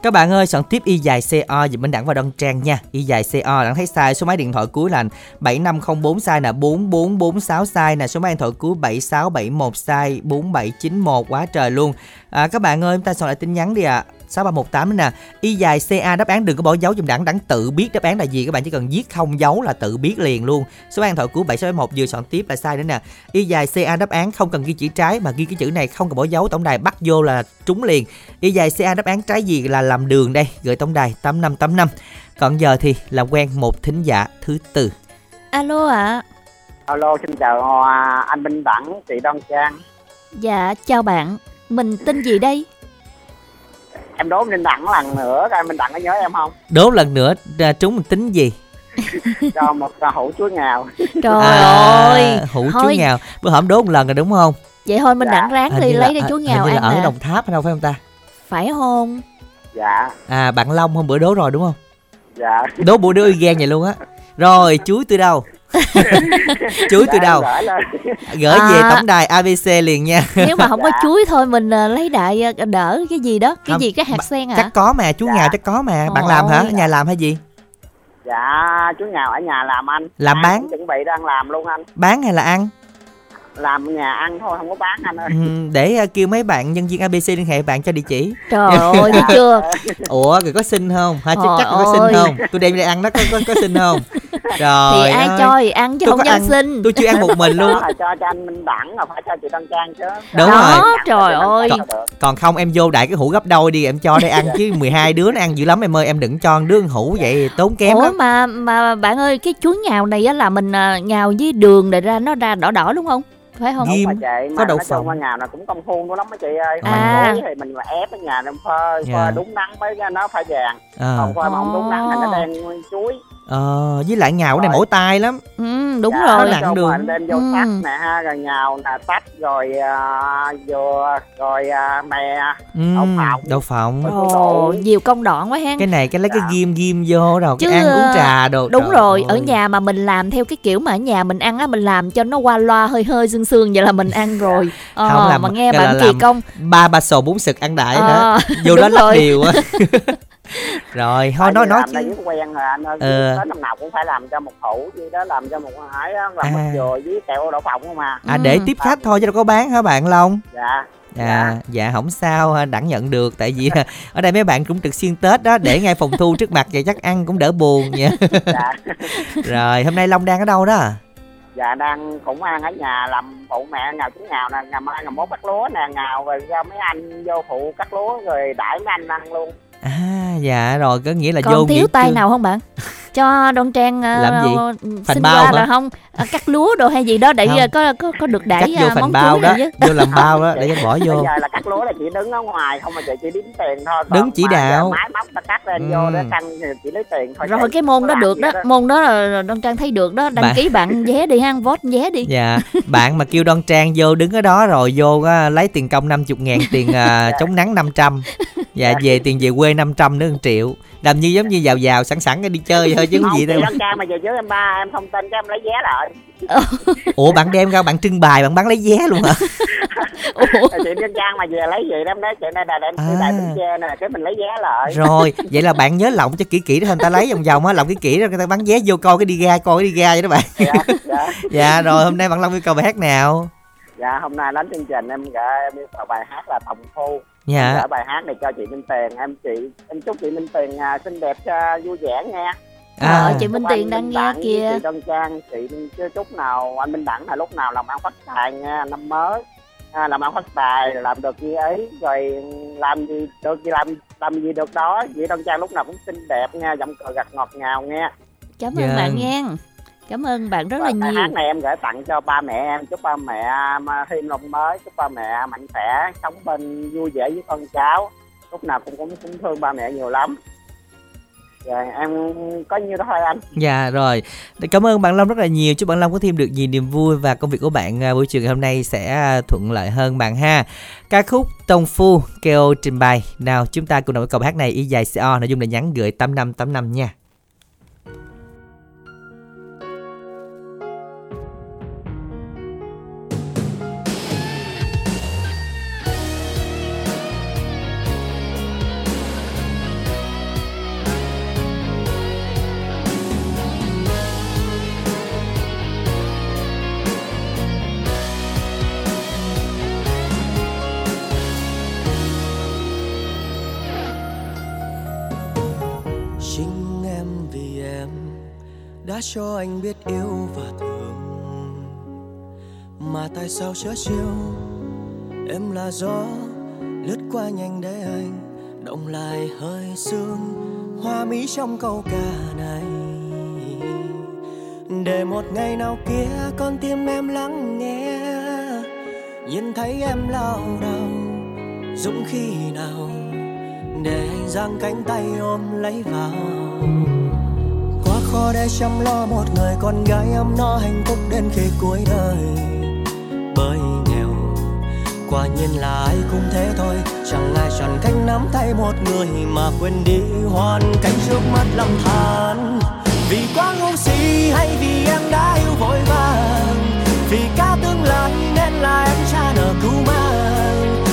Các bạn ơi, soạn tiếp y dài CO dùm Minh Đẳng và Đoan Trang nha. Y dài CO Đẳng thấy sai số máy điện thoại cuối là 7504 sai nè, 4446 sai nè, số máy điện thoại cuối 7671 sai, 4791 quá trời luôn. À, các bạn ơi, chúng ta soạn lại tin nhắn đi ạ. À. 6318 nè. Y dài ca đáp án đừng có bỏ dấu dùm đẳng đẳng tự biết đáp án là gì các bạn chỉ cần viết không dấu là tự biết liền luôn. Số an thoại của 7671 vừa soạn tiếp là sai nữa nè. Y dài ca đáp án không cần ghi chữ trái mà ghi cái chữ này không cần bỏ dấu. Tổng đài bắt vô là trúng liền. Y dài ca đáp án trái gì là làm đường đây? Gửi tổng đài 8585 còn giờ thì làm quen một thính giả thứ tư. Alo ạ. À. alo xin chào à, anh Minh Đẳng chị Đoan Trang. Dạ chào bạn. Mình tên gì đây em đố minh đặng lần nữa coi minh đặng có nhớ em không? Đố lần nữa à, trúng mình tính gì? [LAUGHS] Cho một hũ chuối ngào. Trời à, ơi. hũ chuối ngào. Bữa hổm đố một lần rồi đúng không? Vậy thôi mình dạ. đặng ráng đi lấy cái chuối ngào ăn ở đồng tháp hay đâu phải không ta? Phải không? Dạ. À bạn long hôm bữa đố rồi đúng không? Dạ. Đố bữa đố y gan vậy luôn á. Rồi chuối từ đâu [LAUGHS] chuối từ đâu gửi à, về tổng đài abc liền nha. Nếu mà không có [LAUGHS] chuối thôi mình uh, lấy đại uh, đỡ cái gì đó cái không, gì cái hạt sen hả chắc có mà chuối dạ. ngào chắc có mà. Bạn Ôi. làm hả? ở nhà làm hay gì? Dạ chuối ngào ở nhà làm anh. Làm bán. chuẩn bị đang làm luôn anh. Bán hay là ăn làm nhà ăn thôi không có bán anh ơi. Ừ, để uh, kêu mấy bạn nhân viên abc liên hệ bạn cho địa chỉ. Trời ơi thấy chưa? [LAUGHS] Ủa rồi có xin không? Hả chắc chắc có xin không? Tôi đem đi ăn đó có có, có xin không? [LAUGHS] Trời thì ai ơi. cho thì ăn chứ tôi không ăn. xin. Tôi chưa ăn một mình luôn phải cho cho anh minh đẳng là phải cho chị đăng trang chứ. Đúng đó, rồi. trời ơi. còn, còn không em vô đại cái hũ gấp đôi đi em cho đây ăn chứ [LAUGHS] 12 đứa nó ăn dữ lắm em ơi em đừng cho đứa hũ vậy tốn kém ủa lắm. mà mà bạn ơi cái chuối ngào này á là mình à, ngào với đường để ra nó ra đỏ đỏ đúng không phải không? Ghim, không mà chị, có đậu phộng. qua nhà là cũng công phu nó lắm mấy chị ơi. À. thì mình là ép ở nhà nên phơi yeah. phơi đúng nắng mới nó phải vàng. À. còn phơi mà không đúng nắng thì nó đen chuối ờ với lại nhào này mỏi tay lắm. Ừ đúng dạ, rồi. nặng đường. lên vô ừ. tắt nè ha rồi nhào nè tắt rồi uh, dừa rồi uh, mè ừ, đậu phộng đậu phộng ồ nhiều công đoạn quá ha cái này cái lấy dạ. cái ghim ghim vô rồi cái ăn uống trà đồ. đúng rồi ơi. ở nhà mà mình làm theo cái kiểu mà ở nhà mình ăn á mình làm cho nó qua loa hơi hơi sương sương vậy là mình ăn rồi. Ờ, không làm mà nghe bạn kỳ công ba ba sồ bốn sực ăn đại ờ, nữa vô [LAUGHS] đó lắc điều á rồi thôi nói nói chứ quen rồi anh ơi ừ. năm nào cũng phải làm cho một hũ gì đó làm cho một hải á và à. một dừa với kẹo đậu phộng không mà à để ừ. tiếp khách thôi chứ đâu có bán hả bạn long dạ À, dạ. dạ không sao đặng nhận được tại vì ở đây mấy bạn cũng trực xuyên tết đó để ngay phòng thu trước mặt vậy chắc ăn cũng đỡ buồn nha dạ. [LAUGHS] rồi hôm nay long đang ở đâu đó dạ đang cũng ăn ở nhà làm phụ mẹ ngào trứng ngào nè ngày mai ngày mốt cắt lúa nè ngào rồi cho mấy anh vô phụ cắt lúa rồi đãi mấy anh ăn luôn dạ rồi có nghĩa là còn vô thiếu tay nào không bạn? Cho đoan trang uh, làm gì? phần bao là không? À, cắt lúa đồ hay gì đó để không. có có có được đẩy cắt vô phần bao đó. vô làm bao đó để cho bỏ [LAUGHS] vô. bây giờ là cắt lúa là chỉ đứng ở ngoài không mà chị chỉ đếm tiền thôi. Đứng chỉ đạo. máy móc ta cắt lên ừ. vô để căng chỉ lấy tiền thôi rồi cái môn đó được đó. đó. môn đó là đoan trang thấy được đó. Đăng bạn... ký bạn vé đi ha vote vé đi. Dạ bạn mà kêu đoan trang vô đứng ở đó rồi vô lấy tiền công 50 ngàn tiền uh, [LAUGHS] chống nắng 500 dạ về tiền về quê 500 nữa 1 triệu. Làm như giống như vào vào sẵn sẵn đi chơi thôi chứ không gì đâu. ca mà về trước em ba em thông tin cho em lấy vé lại. Ủa bạn đem ra bạn trưng bày bạn bán lấy vé luôn hả? Ủa. Chị Trân Trang mà về lấy gì đó đấy chị nên là đem à. đại bến tre nè cái mình lấy vé lại. Rồi vậy là bạn nhớ lộng cho kỹ kỹ đó người ta lấy vòng vòng á lộng kỹ kỹ rồi người ta bán vé vô coi cái đi ra coi cái đi ra vậy đó bạn. Dạ, dạ. dạ rồi hôm nay bạn Long yêu cầu bài hát nào? Dạ hôm nay đến chương trình em gửi em yêu cầu bài hát là Tòng Phu dạ. gửi bài hát này cho chị Minh Tiền em chị em chúc chị Minh Tiền à, xinh đẹp cho vui vẻ nghe à. Ờ, chị Minh Tiền đang nghe kìa. chị Tân Trang. Chị chưa chút nào anh Minh Đẳng là lúc nào làm ăn phát tài nha năm mới. À, làm ăn phát tài làm được gì ấy rồi làm gì được gì làm làm gì được đó. Chị Tân Trang lúc nào cũng xinh đẹp nha giọng cười gặt ngọt ngào nghe cảm ơn yeah. bạn nghe cảm ơn bạn rất là nhiều. hát này em gửi tặng cho ba mẹ em chúc ba mẹ thêm năm mới chúc ba mẹ mạnh khỏe sống bên vui vẻ với con cháu. Lúc nào cũng cũng, cũng thương ba mẹ nhiều lắm. Dạ em có nhiêu đó thôi anh. Dạ rồi. Cảm ơn bạn long rất là nhiều. Chúc bạn long có thêm được nhiều niềm vui và công việc của bạn à, buổi chiều ngày hôm nay sẽ à, thuận lợi hơn bạn ha. Ca khúc tông phu kêu trình bày. Nào chúng ta cùng đọc câu hát này y dài co nội dung là nhắn gửi tám năm tám năm nha cho anh biết yêu và thương. Mà tại sao chớ chiêu em là gió lướt qua nhanh để anh, động lại hơi sương. Hoa mỹ trong câu ca này. Để một ngày nào kia con tim em lắng nghe. Nhìn thấy em lao đầu dũng khi nào. Để anh giang cánh tay ôm lấy vào khó để chăm lo một người con gái ấm no hạnh phúc đến khi cuối đời. Bởi nghèo, quả nhiên là ai cũng thế thôi. Chẳng ai chọn cách nắm tay một người mà quên đi hoàn cảnh trước mắt lầm than vì quá ngu si hay vì em đã yêu vội vàng, vì cả tương lai nên là em cha nợ cứu mang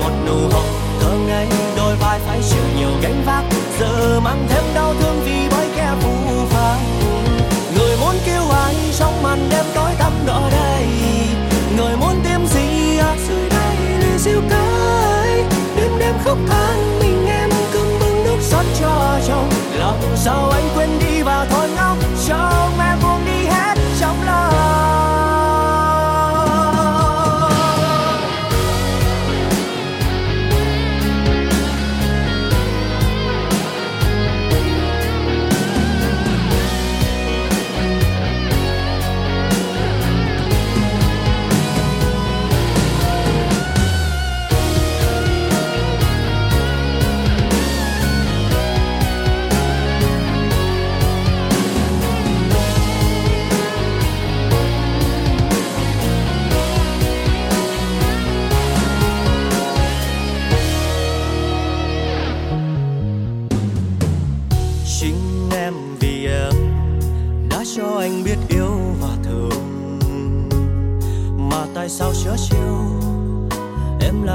một nụ hồng thơ ngây, đôi vai phải chịu nhiều gánh vác, giờ mang thêm đau thương vì bởi màn đêm tối tăm đỏ đây. Người muốn tìm gì ở dưới đây ly siêu cái. Đêm đêm khóc than, mình em cưng bưng nước xót cho chồng. Lòng sao anh quên đi và thôi ngóc trong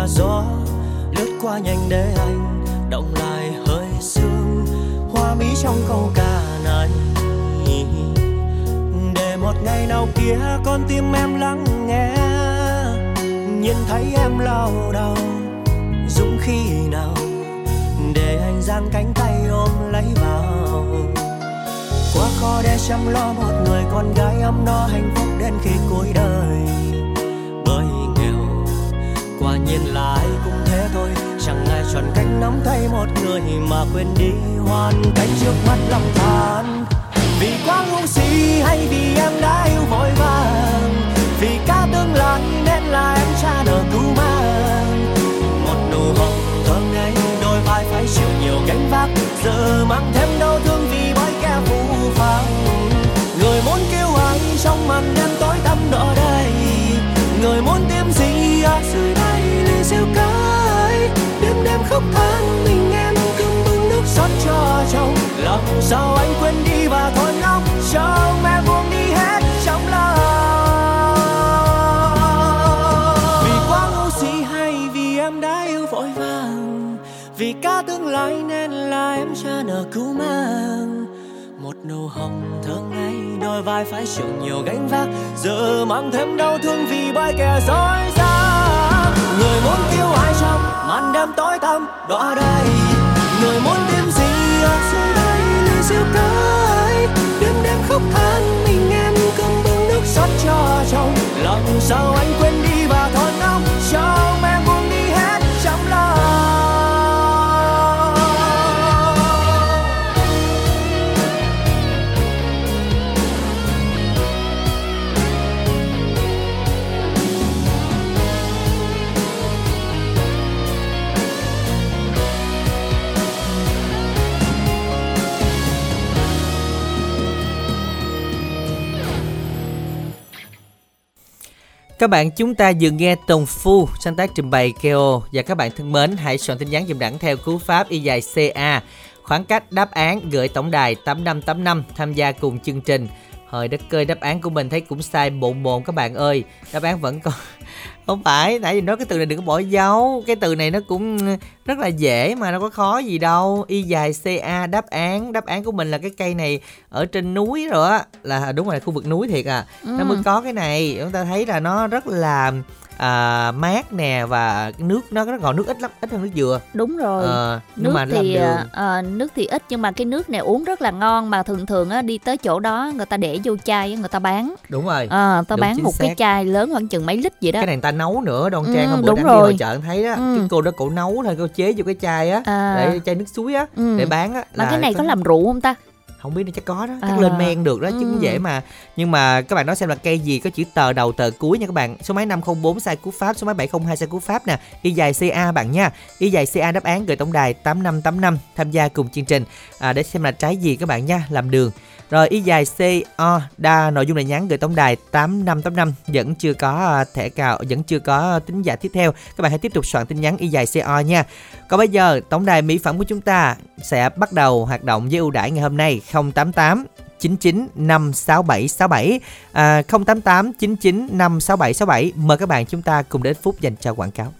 là gió lướt qua nhanh để anh, động lại hơi sương, hoa mỹ trong câu ca này để một ngày nào kia con tim em lắng nghe, nhìn thấy em lao đầu dũng khi nào để anh giang cánh tay ôm lấy vào. Quá khó để chăm lo một người con gái ấm no hạnh phúc đến khi cuối đời quả nhiên là ai cũng thế thôi. Chẳng ai chọn cách nắm tay một người mà quên đi hoàn cảnh trước mắt lòng than. Vì quá ngu si hay vì em đã yêu vội vàng. Vì cả tương lai nên là em cha nợ cứu mang. Một nụ hôn thơm ngây, đôi vai phải chịu nhiều gánh vác. Giờ mang thêm đau thương vì bởi kẻ phũ phàng. Người muốn kêu ai trong màn đêm tối tăm đó đây người muốn tìm đây ly rêu cái. Đêm đêm khóc than mình em cơm bưng nước xót cho chồng. Lòng sao anh quên đi và thôi ngóng cho mẹ buông đi hết trong lòng. Vì quá ngu si hay vì em đã yêu vội vàng. Vì cả tương lai nên là em cha nợ cứu mang một nụ hồng thơ ngây, đôi vai phải chịu nhiều gánh vác. Giờ mang thêm đau thương vì bài kẻ dối người muốn yêu ai trong màn đêm tối tăm đó đây người muốn tìm gì ở dưới đây nơi siêu cái đêm đêm khóc than, mình em cầm bưng nước xót cho chồng. Lòng sao anh quên đi và thôi nóng cho Các bạn, chúng ta vừa nghe Tùng Phu sáng tác trình bày Keo và các bạn thân mến, hãy soạn tin nhắn dùm đẳng theo cú pháp y dài CA khoảng cách đáp án gửi tổng đài 8585 tham gia cùng chương trình. Hồi đất cơi đáp án của mình thấy cũng sai bộn bộn các bạn ơi. Đáp án vẫn còn không phải nãy giờ nói cái từ này đừng có bỏ dấu. Cái từ này nó cũng rất là dễ mà nó có khó gì đâu. Y dài ca đáp án. Đáp án của mình là cái cây này ở trên núi rồi á. Là đúng rồi khu vực núi thiệt à. Ừ. nó mới có cái này. Chúng ta thấy là nó rất là à, mát nè và nước nó nó còn nước ít lắm ít hơn nước dừa đúng rồi à, nước mà thì à, nước thì ít nhưng mà cái nước này uống rất là ngon mà thường thường á đi tới chỗ đó người ta để vô chai người ta bán đúng rồi à, ta bán một xác. cái chai lớn khoảng chừng mấy lít vậy đó cái này người ta nấu nữa đoan trang ừ, bữa đúng rồi. đi chợ thấy đó ừ. cái cô đó cổ nấu thôi cô chế vô cái chai á à. để chai nước suối á ừ. để bán á mà cái này có làm rượu không ta không biết nó chắc có đó. Chắc à. lên men được đó chứ cũng ừ. dễ mà. Nhưng mà các bạn nói xem là cây gì có chữ tờ đầu tờ cuối nha các bạn. Số máy 504 sai cú pháp số máy 702 sai cú pháp nè. Y dài ca bạn nha. Y dài ca đáp án gửi tổng đài 8585 tham gia cùng chương trình. À, để xem là trái gì các bạn nha làm đường rồi y dài CO đa nội dung này nhắn gửi tổng đài 8585 vẫn chưa có à, thẻ cào vẫn chưa có tính giả tiếp theo. Các bạn hãy tiếp tục soạn tin nhắn y dài CO nha. Còn bây giờ tổng đài mỹ phẩm của chúng ta sẽ bắt đầu hoạt động với ưu đãi ngày hôm nay 088 99 567 67 à, 088 99 567 67 mời các bạn chúng ta cùng đến phút dành cho quảng cáo.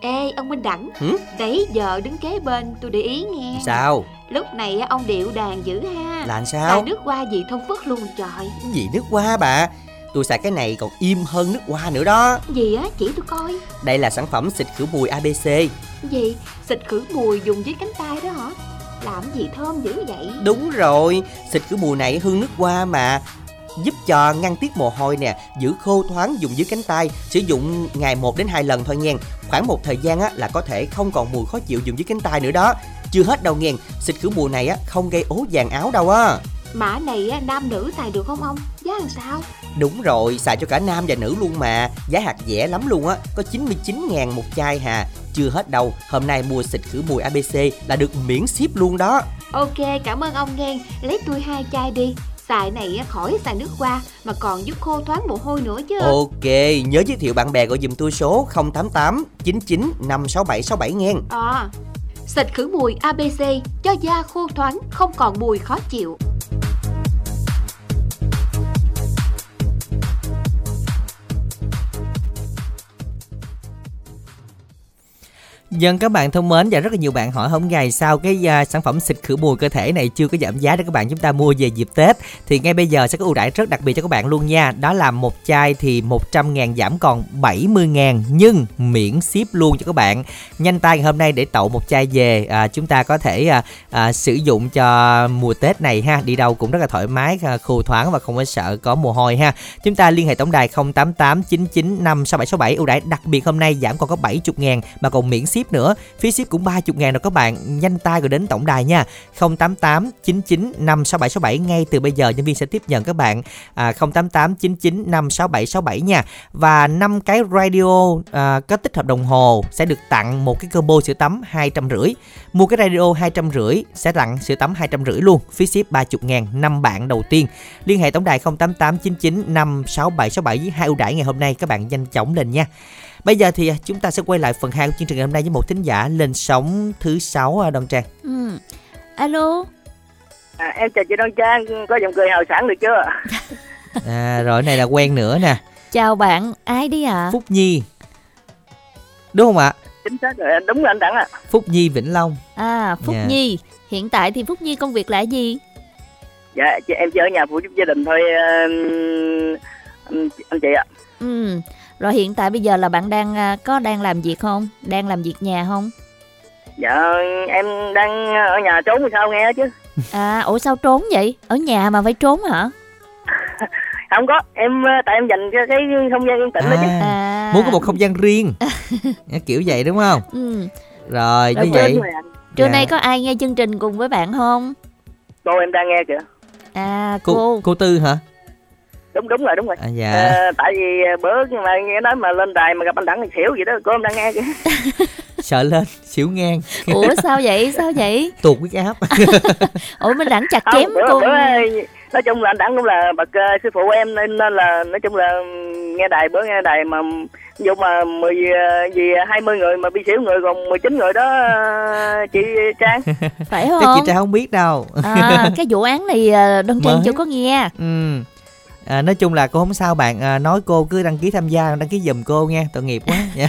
Ê ông Minh Đẳng Hử? Đấy giờ đứng kế bên tôi để ý nghe. Sao? Lúc này ông điệu đàn dữ ha. Là sao Là nước hoa gì thông phất luôn trời. Gì nước hoa bà? Tôi xài cái này còn im hơn nước hoa nữa đó. Gì á chỉ tôi coi. Đây là sản phẩm xịt khử mùi ABC Gì? Xịt khử mùi dùng với cánh tay đó hả? Làm gì thơm dữ vậy? Đúng rồi Xịt khử mùi này hương nước hoa mà giúp cho ngăn tiết mồ hôi nè, giữ khô thoáng dùng dưới cánh tay, sử dụng ngày 1 đến 2 lần thôi nha. Khoảng một thời gian á là có thể không còn mùi khó chịu dùng dưới cánh tay nữa đó. Chưa hết đâu nghe, xịt khử mùi này á không gây ố vàng áo đâu á. Mã này á, nam nữ xài được không ông? Giá làm sao? Đúng rồi, xài cho cả nam và nữ luôn mà Giá hạt rẻ lắm luôn á Có 99 ngàn một chai hà Chưa hết đâu, hôm nay mua xịt khử mùi ABC là được miễn ship luôn đó Ok, cảm ơn ông nghe Lấy tôi hai chai đi Xài này khỏi xài nước hoa mà còn giúp khô thoáng mồ hôi nữa chứ. Ok, nhớ giới thiệu bạn bè gọi dùm tôi số 088 99 567 67 nghe. À, xịt khử mùi ABC cho da khô thoáng không còn mùi khó chịu Dân các bạn thân mến và rất là nhiều bạn hỏi hôm ngày sau cái uh, sản phẩm xịt khử mùi cơ thể này chưa có giảm giá để các bạn chúng ta mua về dịp Tết thì ngay bây giờ sẽ có ưu đãi rất đặc biệt cho các bạn luôn nha. Đó là một chai thì 100 ngàn giảm còn 70 ngàn nhưng miễn ship luôn cho các bạn. Nhanh tay hôm nay để tậu một chai về à, chúng ta có thể à, à, sử dụng cho mùa Tết này ha. Đi đâu cũng rất là thoải mái, à, khô thoáng và không có sợ có mồ hôi ha. Chúng ta liên hệ tổng đài 088 995 6767 ưu đãi đặc biệt hôm nay giảm còn có 70 ngàn mà còn miễn ship ship nữa. Phí ship cũng 30 ngàn rồi các bạn. Nhanh tay gọi đến tổng đài nha. 088 99 56767 ngay từ bây giờ nhân viên sẽ tiếp nhận các bạn. À, 088 99 56767 nha. Và 5 cái radio à, có tích hợp đồng hồ sẽ được tặng một cái combo sữa tắm 250 mua cái radio 250 sẽ tặng sữa tắm 250 luôn. Phí ship 30 ngàn 5 bạn đầu tiên. Liên hệ tổng đài 088 99 56767 với hai ưu đãi ngày hôm nay. Các bạn nhanh chóng lên nha. Bây giờ thì à, chúng ta sẽ quay lại phần 2 của chương trình ngày hôm nay với một thính giả lên sóng thứ sáu à, Đoan Trang. Ừ. Alo. À, em chào chị Đoan Trang, có giọng cười hào sảng được chưa? [LAUGHS] à rồi này là quen nữa nè. Chào bạn, ai đi ạ? À? Phúc Nhi. Đúng không ạ? Chính xác rồi, đúng rồi anh Đẳng ạ. À. Phúc Nhi Vĩnh Long. À, Phúc yeah. Dạ. Nhi. Hiện tại thì Phúc Nhi công việc là gì? Dạ, chị, em chỉ ở nhà phụ giúp gia đình thôi anh, anh chị ạ. Ừ rồi hiện tại bây giờ là bạn đang à, có đang làm việc không? Đang làm việc nhà không? Dạ em đang ở nhà trốn thì sao nghe chứ. À ủa sao trốn vậy? Ở nhà mà phải trốn hả? [LAUGHS] không có em à, tại em dành cho cái không gian yên tĩnh à, đó chứ à. muốn có một không gian riêng [LAUGHS] kiểu vậy đúng không ừ. rồi, như vậy trưa dạ. nay có ai nghe chương trình cùng với bạn không cô em đang nghe kìa à cô cô, cô tư hả đúng đúng rồi đúng rồi. À, dạ. à, tại vì bữa nhưng mà nghe nói mà lên đài mà gặp anh đẳng thì xỉu gì đó cô em đang nghe kìa. [LAUGHS] Sợ lên xỉu ngang. Ủa sao vậy? Sao vậy? [LAUGHS] Tuột huyết áp [LAUGHS] ủa mình đẳng chặt chém bữa, cô. bữa, nói chung là anh đẳng cũng là bậc uh, sư phụ em nên, nên là nói chung là nghe đài bữa nghe đài mà dù mà mười gì hai mươi người mà bị xỉu người còn 19 người đó chị Trang. Phải không Chắc chị Trang không biết đâu. À, cái vụ án này đơn trang chưa có nghe. Ừ à, nói chung là cô không sao bạn. À, nói cô cứ đăng ký tham gia đăng ký giùm cô nha tội nghiệp quá. [LAUGHS] [LAUGHS]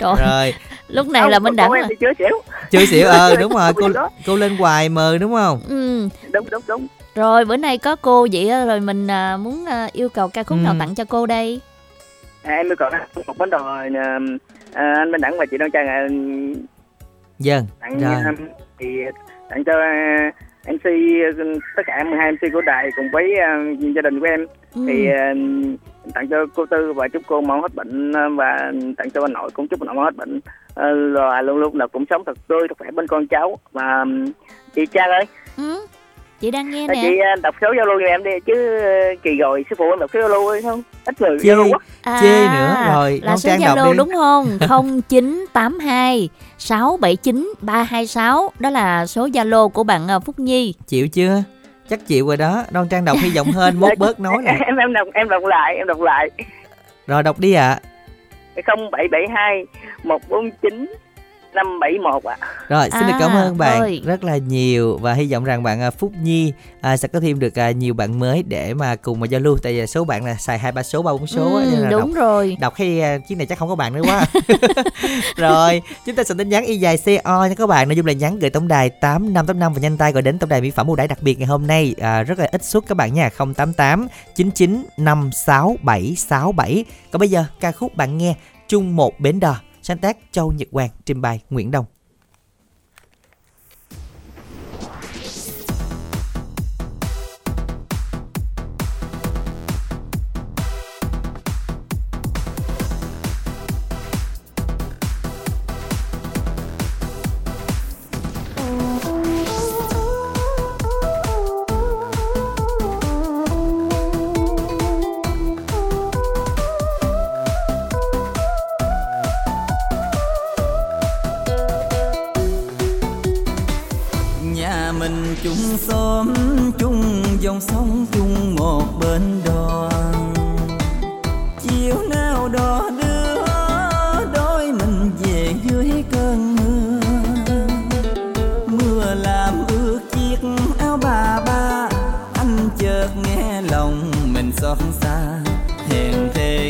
Rồi. rồi. lúc này là minh đẳng rồi chưa xỉu. Chưa xỉu ờ đúng [LAUGHS] rồi cô cô lên hoài mờ đúng không? Ừ. Đúng đúng đúng. Rồi bữa nay có cô vậy rồi mình à, muốn à, yêu cầu ca khúc ừ. nào tặng cho cô đây? À, em yêu cầu một món đồ à, anh minh đẳng và chị đoan trang à, dân tặng rồi. thì tặng cho MC tất cả 12 MC của đài cùng với uh, gia đình của em. Ừ. thì uh, tặng cho cô Tư và chúc cô mau hết bệnh uh, và tặng cho anh nội cũng chúc anh nội mau hết bệnh. Uh, rồi luôn luôn là cũng sống thật tươi thật khỏe bên con cháu. Và um, chị Trang ơi. Ừ chị đang nghe nè. chị à, đọc số zalo cho em đi chứ à, kỳ rồi sư phụ em đọc số zalo ấy không? Ít người chê zalo à, chê nữa. À, rồi là số zalo đúng không? [LAUGHS] không? Chín tám hai sáu bảy chín ba hai sáu. Đó là số zalo của bạn phúc nhi. Chịu chưa? Chắc chịu rồi đó. Đoan trang đọc hy vọng hơn mốt bớt nói nè. Em [LAUGHS] em đọc em đọc lại em đọc lại. Rồi đọc đi ạ. Không bảy bảy hai một bốn chín 571 ạ. À. Rồi, xin à, được cảm ơn bạn ơi. rất là nhiều và hy vọng rằng bạn à, Phúc Nhi à, sẽ có thêm được à, nhiều bạn mới để mà cùng mà giao lưu tại vì số bạn là xài hai ba số ba bốn số ừ, là đúng đọc, rồi. Đọc hay à, chiếc này chắc không có bạn nữa quá. [LAUGHS] rồi, chúng ta sẽ tin nhắn y dài CO nha các bạn, nội dung là nhắn gửi tổng đài 8585 và nhanh tay gọi đến tổng đài mỹ phẩm ưu đãi đặc biệt ngày hôm nay à, rất là ít suất các bạn nha, 088 99 56767. Còn bây giờ ca khúc bạn nghe chung một bến đò sáng tác Châu Nhật Hoàng, trình bày Nguyễn Đông.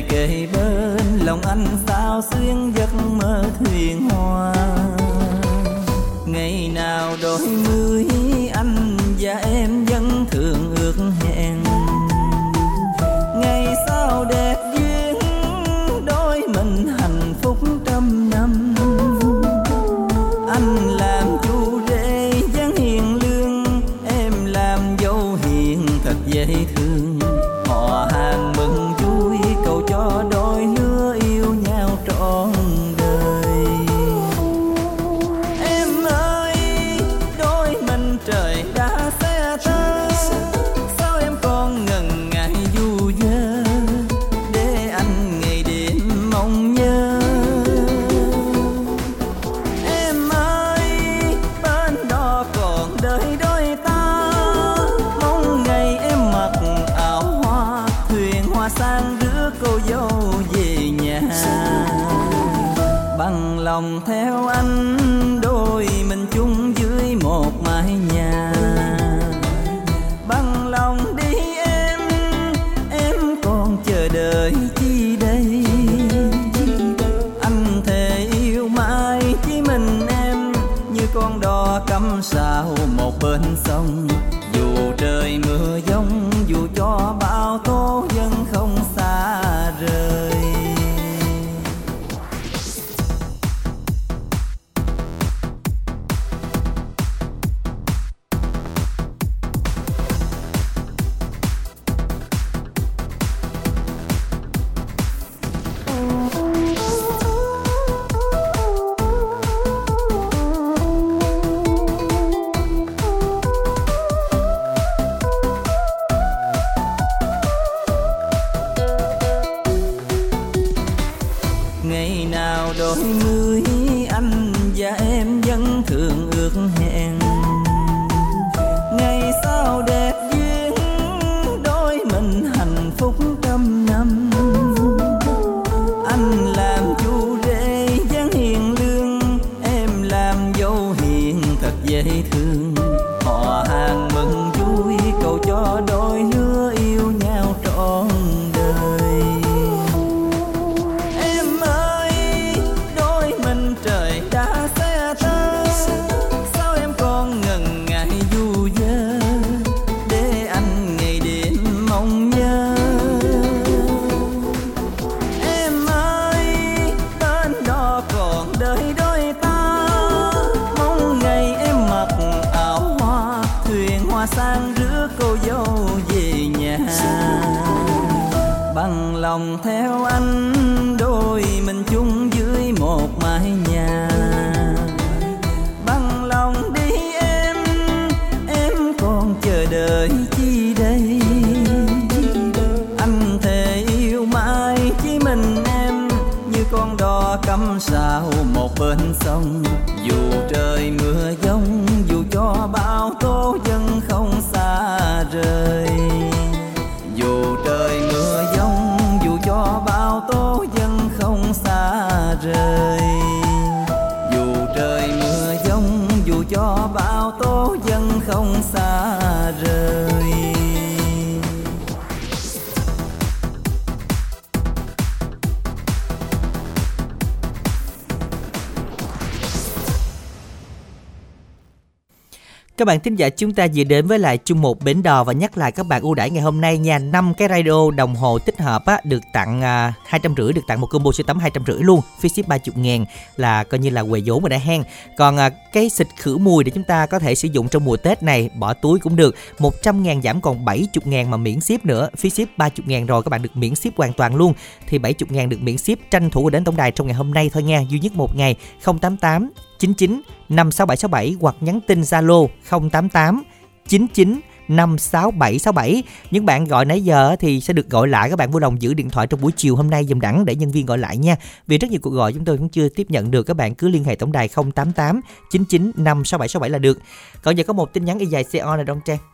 Kề bên lòng anh sao xuyên giấc mơ thuyền hoa? Các bạn thính giả chúng ta vừa đến với lại chung một bến đò và nhắc lại các bạn ưu đãi ngày hôm nay nha. năm cái radio đồng hồ tích hợp á, được tặng à, 200 rưỡi được tặng một combo siêu tấm 250 luôn. Phí ship 30 ngàn là coi như là quầy vốn mà đã hen. Còn à, cái xịt khử mùi để chúng ta có thể sử dụng trong mùa Tết này, bỏ túi cũng được. 100 ngàn giảm còn 70 ngàn mà miễn ship nữa. Phí ship 30 ngàn rồi các bạn được miễn ship hoàn toàn luôn. Thì 70 ngàn được miễn ship tranh thủ đến tổng đài trong ngày hôm nay thôi nha. Duy nhất một ngày 088 99 56767 hoặc nhắn tin Zalo 088 99 56767 Những bạn gọi nãy giờ thì sẽ được gọi lại, Các bạn vui lòng giữ điện thoại trong buổi chiều hôm nay dùm đẳng Để nhân viên gọi lại nha. Vì rất nhiều cuộc gọi chúng tôi cũng chưa tiếp nhận được, Các bạn cứ liên hệ tổng đài 088 99 56767 là được. Còn giờ có một tin nhắn y dài CO này Đông Trang.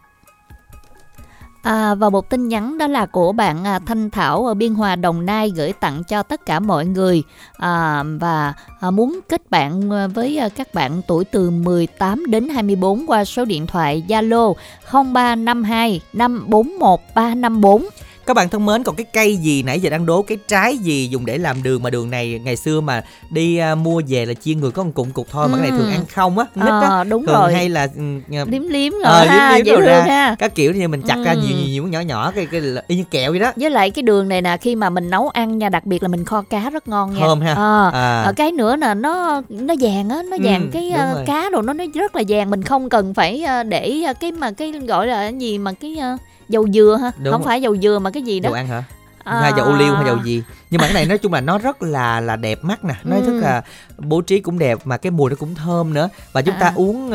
À, và một tin nhắn đó là của bạn à, Thanh Thảo ở Biên Hòa Đồng Nai gửi tặng cho tất cả mọi người. À, và à, muốn kết bạn à, với à, các bạn tuổi từ 18 đến 24 qua số điện thoại Zalo 0352 541 354 các bạn thân mến còn cái cây gì nãy giờ đang đố cái trái gì dùng để làm đường mà đường này ngày xưa mà đi uh, mua về là chia người có một cụm cục thôi ừ. mà cái này thường ăn không á nít á à, đúng thường rồi hay là uh, liếm liếm rồi ờ, ha liếm, liếm dễ ra ha. các kiểu như mình chặt ừ. ra nhiều nhiều, nhiều nhỏ nhỏ cái cái y như kẹo vậy đó với lại cái đường này nè khi mà mình nấu ăn nha đặc biệt là mình kho cá rất ngon nha thơm ha à, à. cái nữa là nó nó vàng á nó vàng ừ, cái uh, cá đồ nó nó rất là vàng mình không cần phải uh, để uh, cái mà cái gọi là gì mà cái uh, dầu dừa ha đúng không rồi. phải dầu dừa mà cái gì đó. Dầu ăn hả à. hay dầu ô liu hay dầu gì? Nhưng mà cái này nói chung là nó rất là là đẹp mắt nè. Nó ừ. rất là bố trí cũng đẹp mà cái mùi nó cũng thơm nữa. Và chúng à. ta uống uh,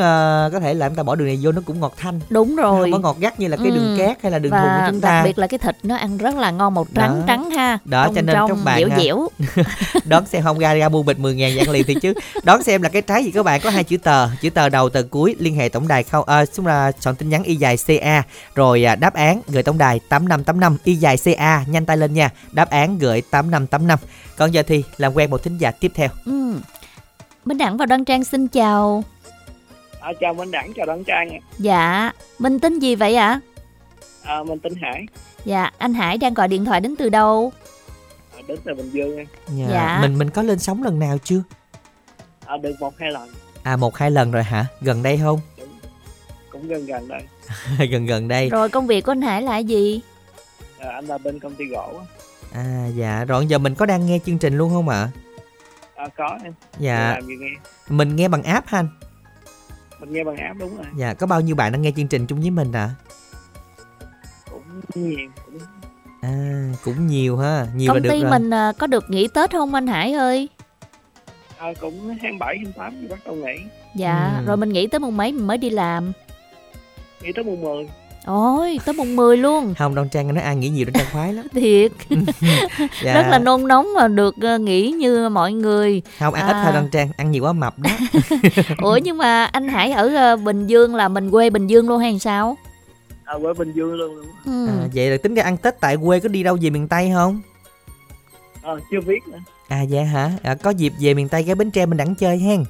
có thể là chúng ta bỏ đường này vô nó cũng ngọt thanh. Đúng rồi không có ngọt gắt như là cái ừ. đường cát hay là đường và thùng của chúng ta. đặc biệt là cái thịt nó ăn rất là ngon màu trắng đó. trắng ha. Đó cho nên trong, các bạn dẻo dẻo. [LAUGHS] Đón xem không ra ra mua bịch 10 ngàn dạng liền thì chứ. Đón xem là cái trái gì các bạn có hai chữ tờ. Chữ tờ đầu tờ cuối liên hệ tổng đài không à, xung là soạn tin nhắn y dài ca rồi à, đáp án gửi tổng đài tám năm tám năm y dài ca nhanh tay lên nha đáp án gửi tám năm tám năm còn giờ thì làm quen một thính giả tiếp theo. Ừ. Minh Đẳng và Đoan Trang xin chào. À, chào Minh Đẳng, chào Đoan Trang. Dạ, mình tên gì vậy ạ? À? à, mình tên Hải. Dạ, anh Hải đang gọi điện thoại đến từ đâu? À, đến từ Bình Dương. Dạ. dạ. Mình mình có lên sóng lần nào chưa? À, được một hai lần. À một hai lần rồi hả? Gần đây không? Đúng. Cũng gần gần đây. [LAUGHS] gần gần đây. Rồi công việc của anh Hải là gì? À, anh là bên công ty gỗ. À dạ, rồi giờ mình có đang nghe chương trình luôn không ạ? À? à có em. Dạ. Làm gì nghe? Mình nghe bằng app ha anh? Mình nghe bằng app đúng rồi. Dạ, có bao nhiêu bạn đang nghe chương trình chung với mình ạ? À? Cũng nhiều, cũng À, cũng nhiều ha, nhiều Công là được ty mình à, có được nghỉ Tết không anh Hải ơi? À, cũng 27, 28 thì bắt đầu nghỉ. Dạ, ừ. rồi mình nghỉ tới mùng mấy mình mới đi làm. Nghỉ tới mùng 10. Ôi, tới mùng 10 luôn. Không, Đoan Trang nói ai nghĩ nhiều Đoan Trang khoái lắm. [LAUGHS] Thiệt. [LAUGHS] dạ. Rất là nôn nóng mà được uh, nghỉ như mọi người. Không, ăn à... ít thôi Đoan Trang, ăn nhiều quá mập đó. [LAUGHS] Ủa nhưng mà anh Hải ở uh, Bình Dương là mình quê Bình Dương luôn hay sao? À, quê Bình Dương luôn. Ừ. À, vậy là tính ra ăn Tết tại quê có đi đâu về miền Tây không? À, chưa biết nữa. À vậy hả? À, có dịp về miền Tây cái Bến Tre mình đẳng chơi hen.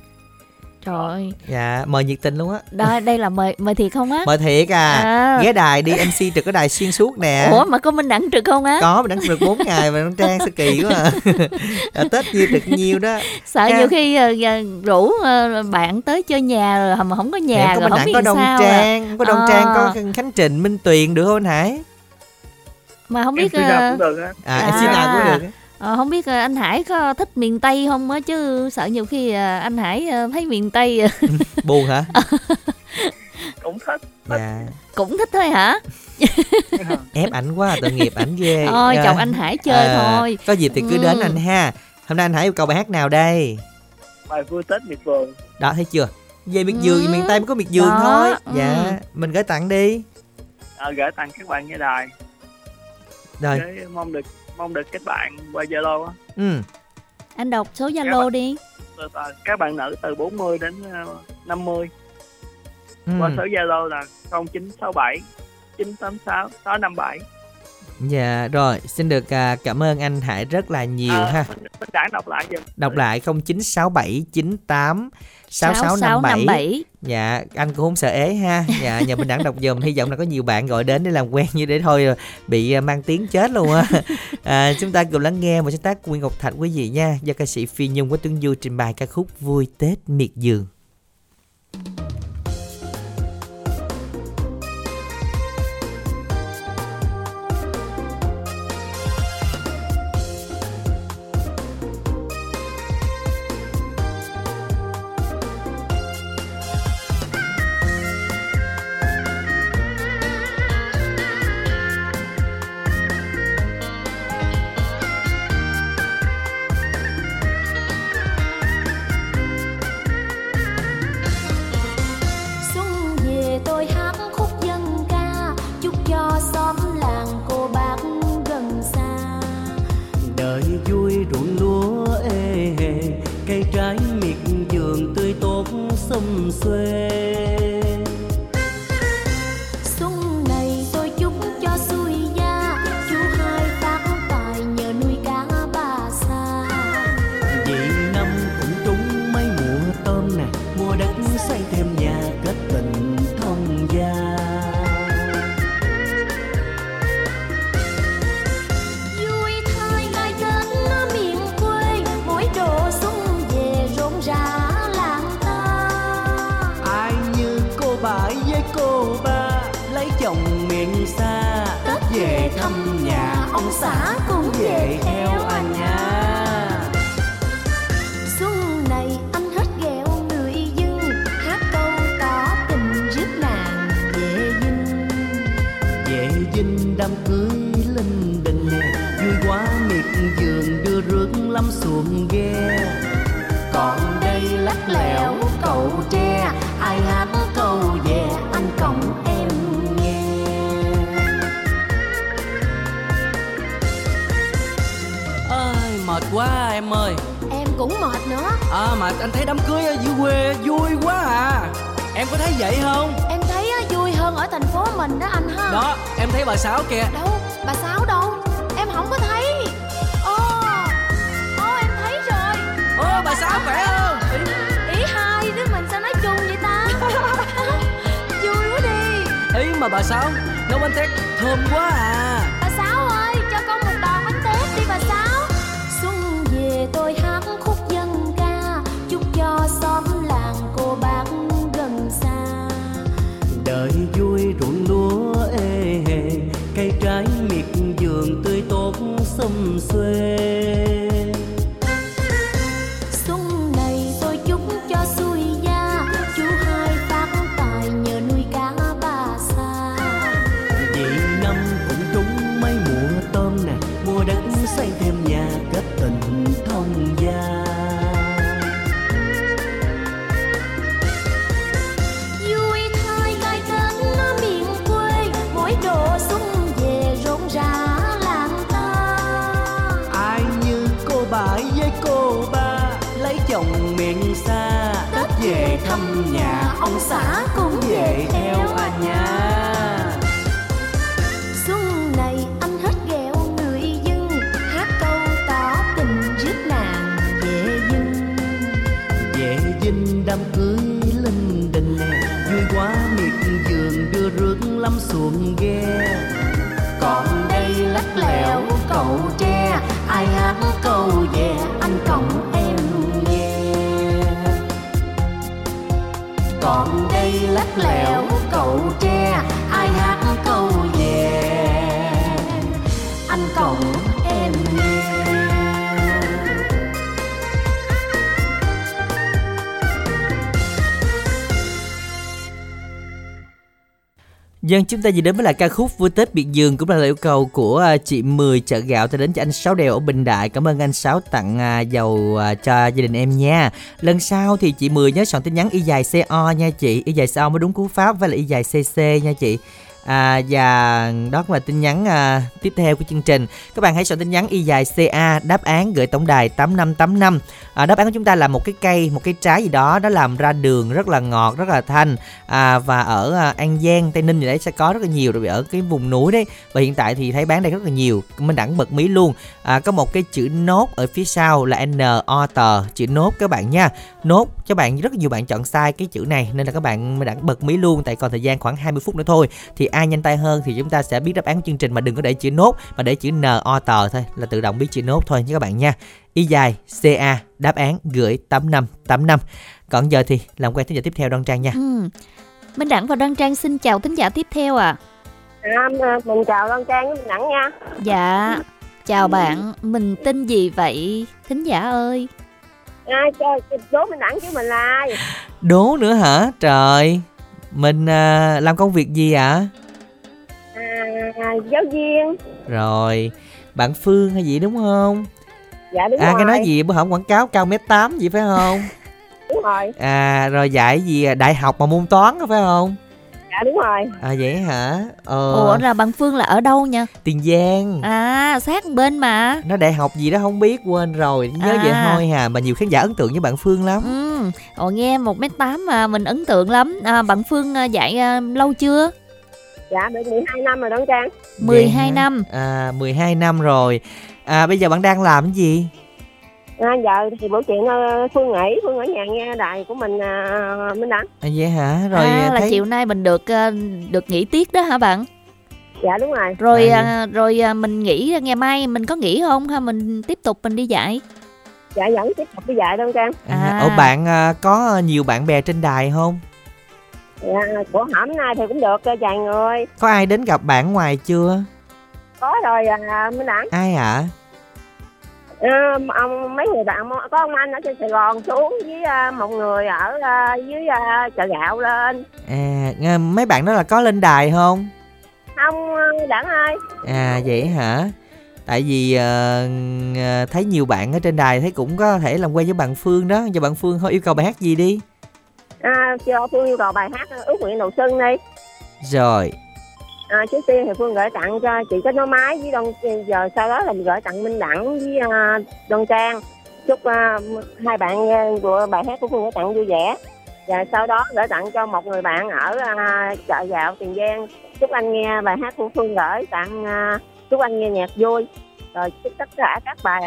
Trời Dạ, mời nhiệt tình luôn á. Đây, đây là mời mời thiệt không á? Mời thiệt à. à. Ghé đài đi MC trực ở đài xuyên suốt nè. Ủa mà có Minh Đẳng trực không á? Có, mình đẳng trực 4 ngày mà Trang sao kỳ quá à. [LAUGHS] à Tết nhiêu trực nhiêu đó. Sợ Nha. nhiều khi uh, rủ uh, bạn tới chơi nhà rồi mà không có nhà Em, có rồi không biết có Đông sao Trang, à. có Đông à. Trang, có Khánh Trình, Minh Tuyền được không anh Hải? Mà không biết em uh... cũng được á. À, à. em xin nào cũng được á. Ờ, không biết ờ, anh Hải có thích miền Tây không á chứ sợ nhiều khi ờ, anh Hải ờ, thấy miền Tây buồn hả? [LAUGHS] cũng thích. Dạ. Cũng thích thôi hả? [LAUGHS] ép ảnh quá tội nghiệp ảnh ghê thôi chồng anh Hải chơi à, thôi có dịp thì cứ ừ. đến anh ha hôm nay anh Hải yêu cầu bài hát nào đây bài vui Tết miệt vườn đó thấy chưa về miệt vườn ừ. miền Tây mới có miệt vườn thôi ừ. dạ mình gửi tặng đi à, gửi tặng các bạn nghe đài rồi để mong được mong được kết bạn qua Zalo á. Ừ. Anh đọc số Zalo đi. Các bạn nữ từ 40 đến 50. Ờ, ừ. Qua số Zalo là 0967 986 657. Dạ rồi, xin được uh, cảm ơn anh Hải rất là nhiều à, ha. Mình, mình đã đọc lại dùm. Đọc lại 096798 6657. Dạ, anh cũng không sợ ế ha. Dạ, nhờ mình đẳng đọc dùm hy vọng là có nhiều bạn gọi đến để làm quen như để thôi bị à, mang tiếng chết luôn á. À, chúng ta cùng lắng nghe một sáng tác của Nguyên Ngọc Thạch quý vị nha, do ca sĩ Phi Nhung có Tuấn Du trình bày ca khúc Vui Tết miệt vườn. về xum xuê. Dân chúng ta vừa đến với lại ca khúc vui Tết biệt giường cũng là lời yêu cầu của à, chị Mười chợ gạo tới đến cho anh Sáu Đèo ở Bình Đại. Cảm ơn anh Sáu tặng à, dầu à, cho gia đình em nha. Lần sau thì chị Mười nhớ soạn tin nhắn y dài CO nha chị. Y dài CO mới đúng cú pháp với lại y dài CC nha chị. À, và đó cũng là tin nhắn à, tiếp theo của chương trình. Các bạn hãy soạn tin nhắn y dài CA đáp án gửi tổng đài 8585. À, đáp án của chúng ta là một cái cây, một cái trái gì đó nó làm ra đường rất là ngọt, rất là thanh. À, và ở à, An Giang, Tây Ninh gì đấy sẽ có rất là nhiều rồi ở cái vùng núi đấy. Và hiện tại thì thấy bán đây rất là nhiều. mình đẳng bật mí luôn. À, có một cái chữ nốt ở phía sau là N O T chữ nốt các bạn nha. Nốt các bạn rất nhiều bạn chọn sai cái chữ này nên là các bạn Minh đẳng bật mí luôn tại còn thời gian khoảng 20 phút nữa thôi. Thì ai nhanh tay hơn thì chúng ta sẽ biết đáp án của chương trình mà đừng có để chữ nốt mà để chữ N O T thôi là tự động biết chữ nốt thôi nha các bạn nha. Y dài CA đáp án gửi 8585. Còn giờ thì làm quen thính giả tiếp theo Đoan Trang nha. Ừ. Minh Đẳng và Đoan Trang xin chào thính giả tiếp theo à. À, mình chào Đoan Trang với Minh Đẳng nha. Dạ, chào bạn, mình tên gì vậy thính giả ơi? Ai cho đố Minh Đẳng chứ mình là ai? Đố nữa hả? Trời. Mình à, làm công việc gì ạ? À, giáo viên. Rồi, bạn Phương hay gì đúng không? Dạ đúng à, rồi. cái nói gì bữa hổm quảng cáo cao mét tám gì phải không? Đúng rồi. À, rồi dạy gì à, đại học mà môn toán phải không? Dạ đúng rồi. À vậy hả? Ờ, Ủa là bạn Phương là ở đâu nha? Tiền Giang. À, sát bên mà. Nó đại học gì đó không biết quên rồi, nhớ À. vậy thôi hà, mà nhiều khán giả ấn tượng với bạn Phương lắm. Ừ, ồ nghe 1m8 mà mình ấn tượng lắm. À, bạn Phương à, dạy à, lâu chưa? Dạ được 12 năm rồi Đoan Trang. 12 Vậy năm. À 12 năm rồi. À bây giờ bạn đang làm cái gì? À, giờ thì buổi chuyện ờ, Phương nghỉ, Phương ở nhà nghe đài của mình à, Minh Đẳng. À, vậy hả? Rồi à, là thấy chiều nay mình được à, được nghỉ tiết đó hả bạn? Dạ đúng rồi. Rồi À, à, rồi à, mình nghỉ ngày mai mình có nghỉ không ha mình tiếp tục mình đi dạy? Dạ vẫn tiếp tục đi dạy Đoan Trang. à, À. Ủa bạn à, có nhiều bạn bè trên đài không? Dạ, của hổm nay thì cũng được ờ, vài người. Có ai đến gặp bạn ngoài chưa? có rồi à, minh đẳng ai ạ à, ông mấy người bạn có ông anh ở trên sài gòn xuống với uh, một người ở uh, dưới uh, chợ gạo lên. À mấy bạn đó là có lên đài không? Không đẳng ơi. À vậy hả? Tại vì uh, thấy nhiều bạn ở trên đài thấy cũng có thể làm quen với bạn phương đó. Giờ bạn phương thôi yêu cầu bài hát gì đi? À cho phương yêu cầu bài hát ước nguyện đầu xuân đi. Rồi à, trước tiên thì phương gửi tặng cho chị kết nối máy với đông giờ sau đó là mình gửi tặng minh đẳng với uh, Đông trang. Chúc uh, hai bạn uh, của bài hát của phương gửi tặng vui vẻ. Và sau đó gửi tặng cho một người bạn ở uh, chợ gạo tiền giang. Chúc anh nghe bài hát của phương gửi tặng uh, chúc anh nghe nhạc vui. Rồi chúc tất cả các bài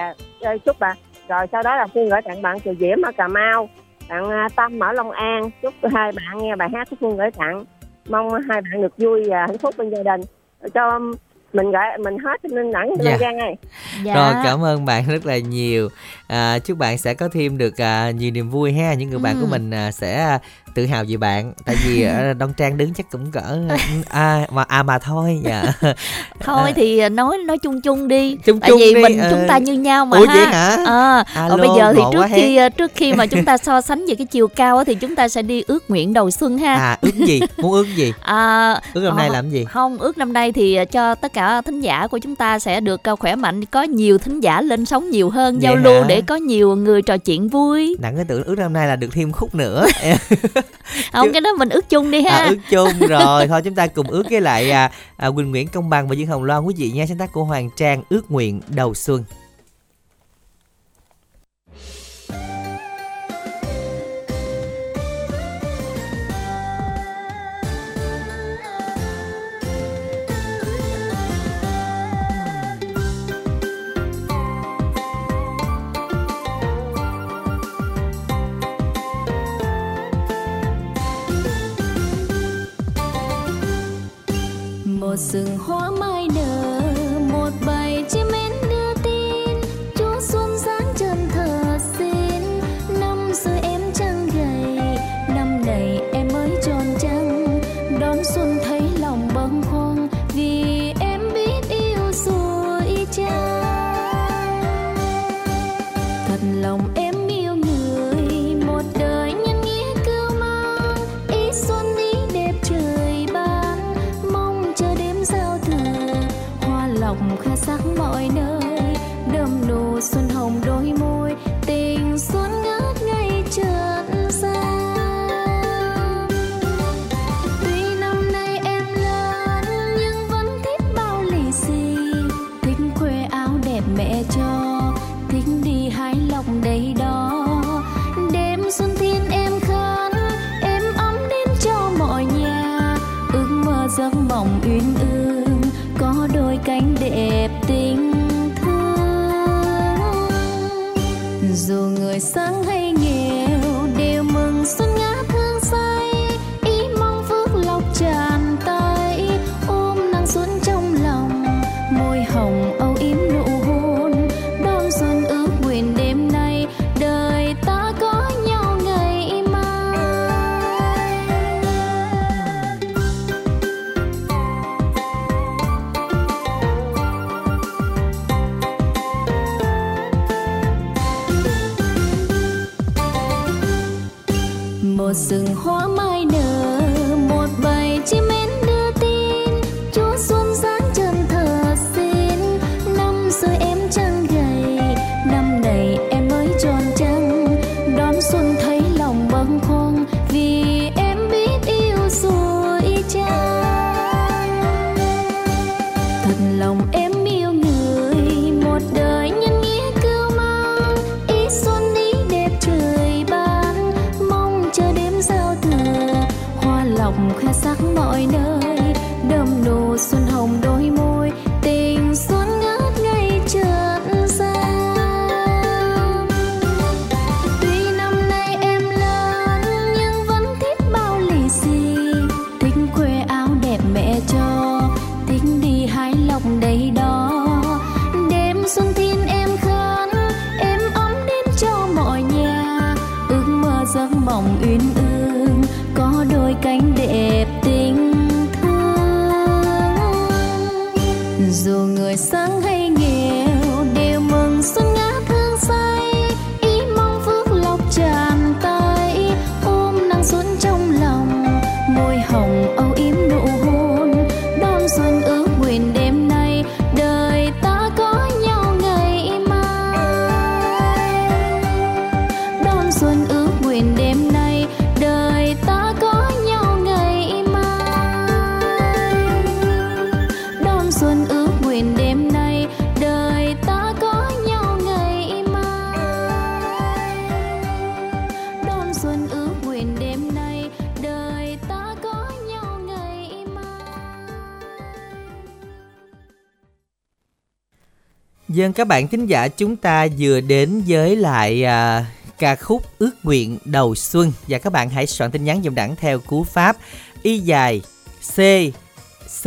uh, chúc bà. Rồi sau đó là phương gửi tặng bạn kiều diễm ở cà mau bạn uh, tâm ở long an. Chúc hai bạn nghe bài hát của phương gửi tặng mong hai bạn được vui và hạnh phúc bên gia đình. Cho mình gọi mình hết nên nặng dạ. Giang ơi dạ. rồi cảm ơn bạn rất là nhiều à, chúc bạn sẽ có thêm được à, nhiều niềm vui ha những người ừ. bạn của mình à, sẽ tự hào về bạn tại vì ở [LAUGHS] Đông Trang đứng chắc cũng cỡ à mà à mà thôi dạ [LAUGHS] thôi à. thì nói nói chung chung đi chung tại chung vì đi. mình chúng ta như nhau mà Ủa ha vậy hả? à, Alo, bây giờ thì trước khi hết. trước khi mà chúng ta so sánh về cái chiều cao thì chúng ta sẽ đi ước nguyện đầu xuân ha à ước gì muốn ước gì [LAUGHS] à, ước năm nay làm gì không ước năm nay thì cho tất cả thính giả của chúng ta sẽ được khỏe mạnh có nhiều thính giả lên sóng nhiều hơn vậy giao hả? lưu để có nhiều người trò chuyện vui. Đặng cái tưởng ước năm nay là được thêm khúc nữa. [LAUGHS] Không cái đó mình ước chung đi ha. À, ước chung rồi. Thôi chúng ta cùng ước với lại à, à, Quỳnh Nguyễn Công Bằng và Dương Hồng Loan quý vị nha. Sáng tác của Hoàng Trang ước nguyện đầu xuân Dân các bạn thính giả chúng ta vừa đến với lại à, ca khúc ước nguyện đầu xuân. Và các bạn hãy soạn tin nhắn dòng đẳng theo cú pháp y dài c c.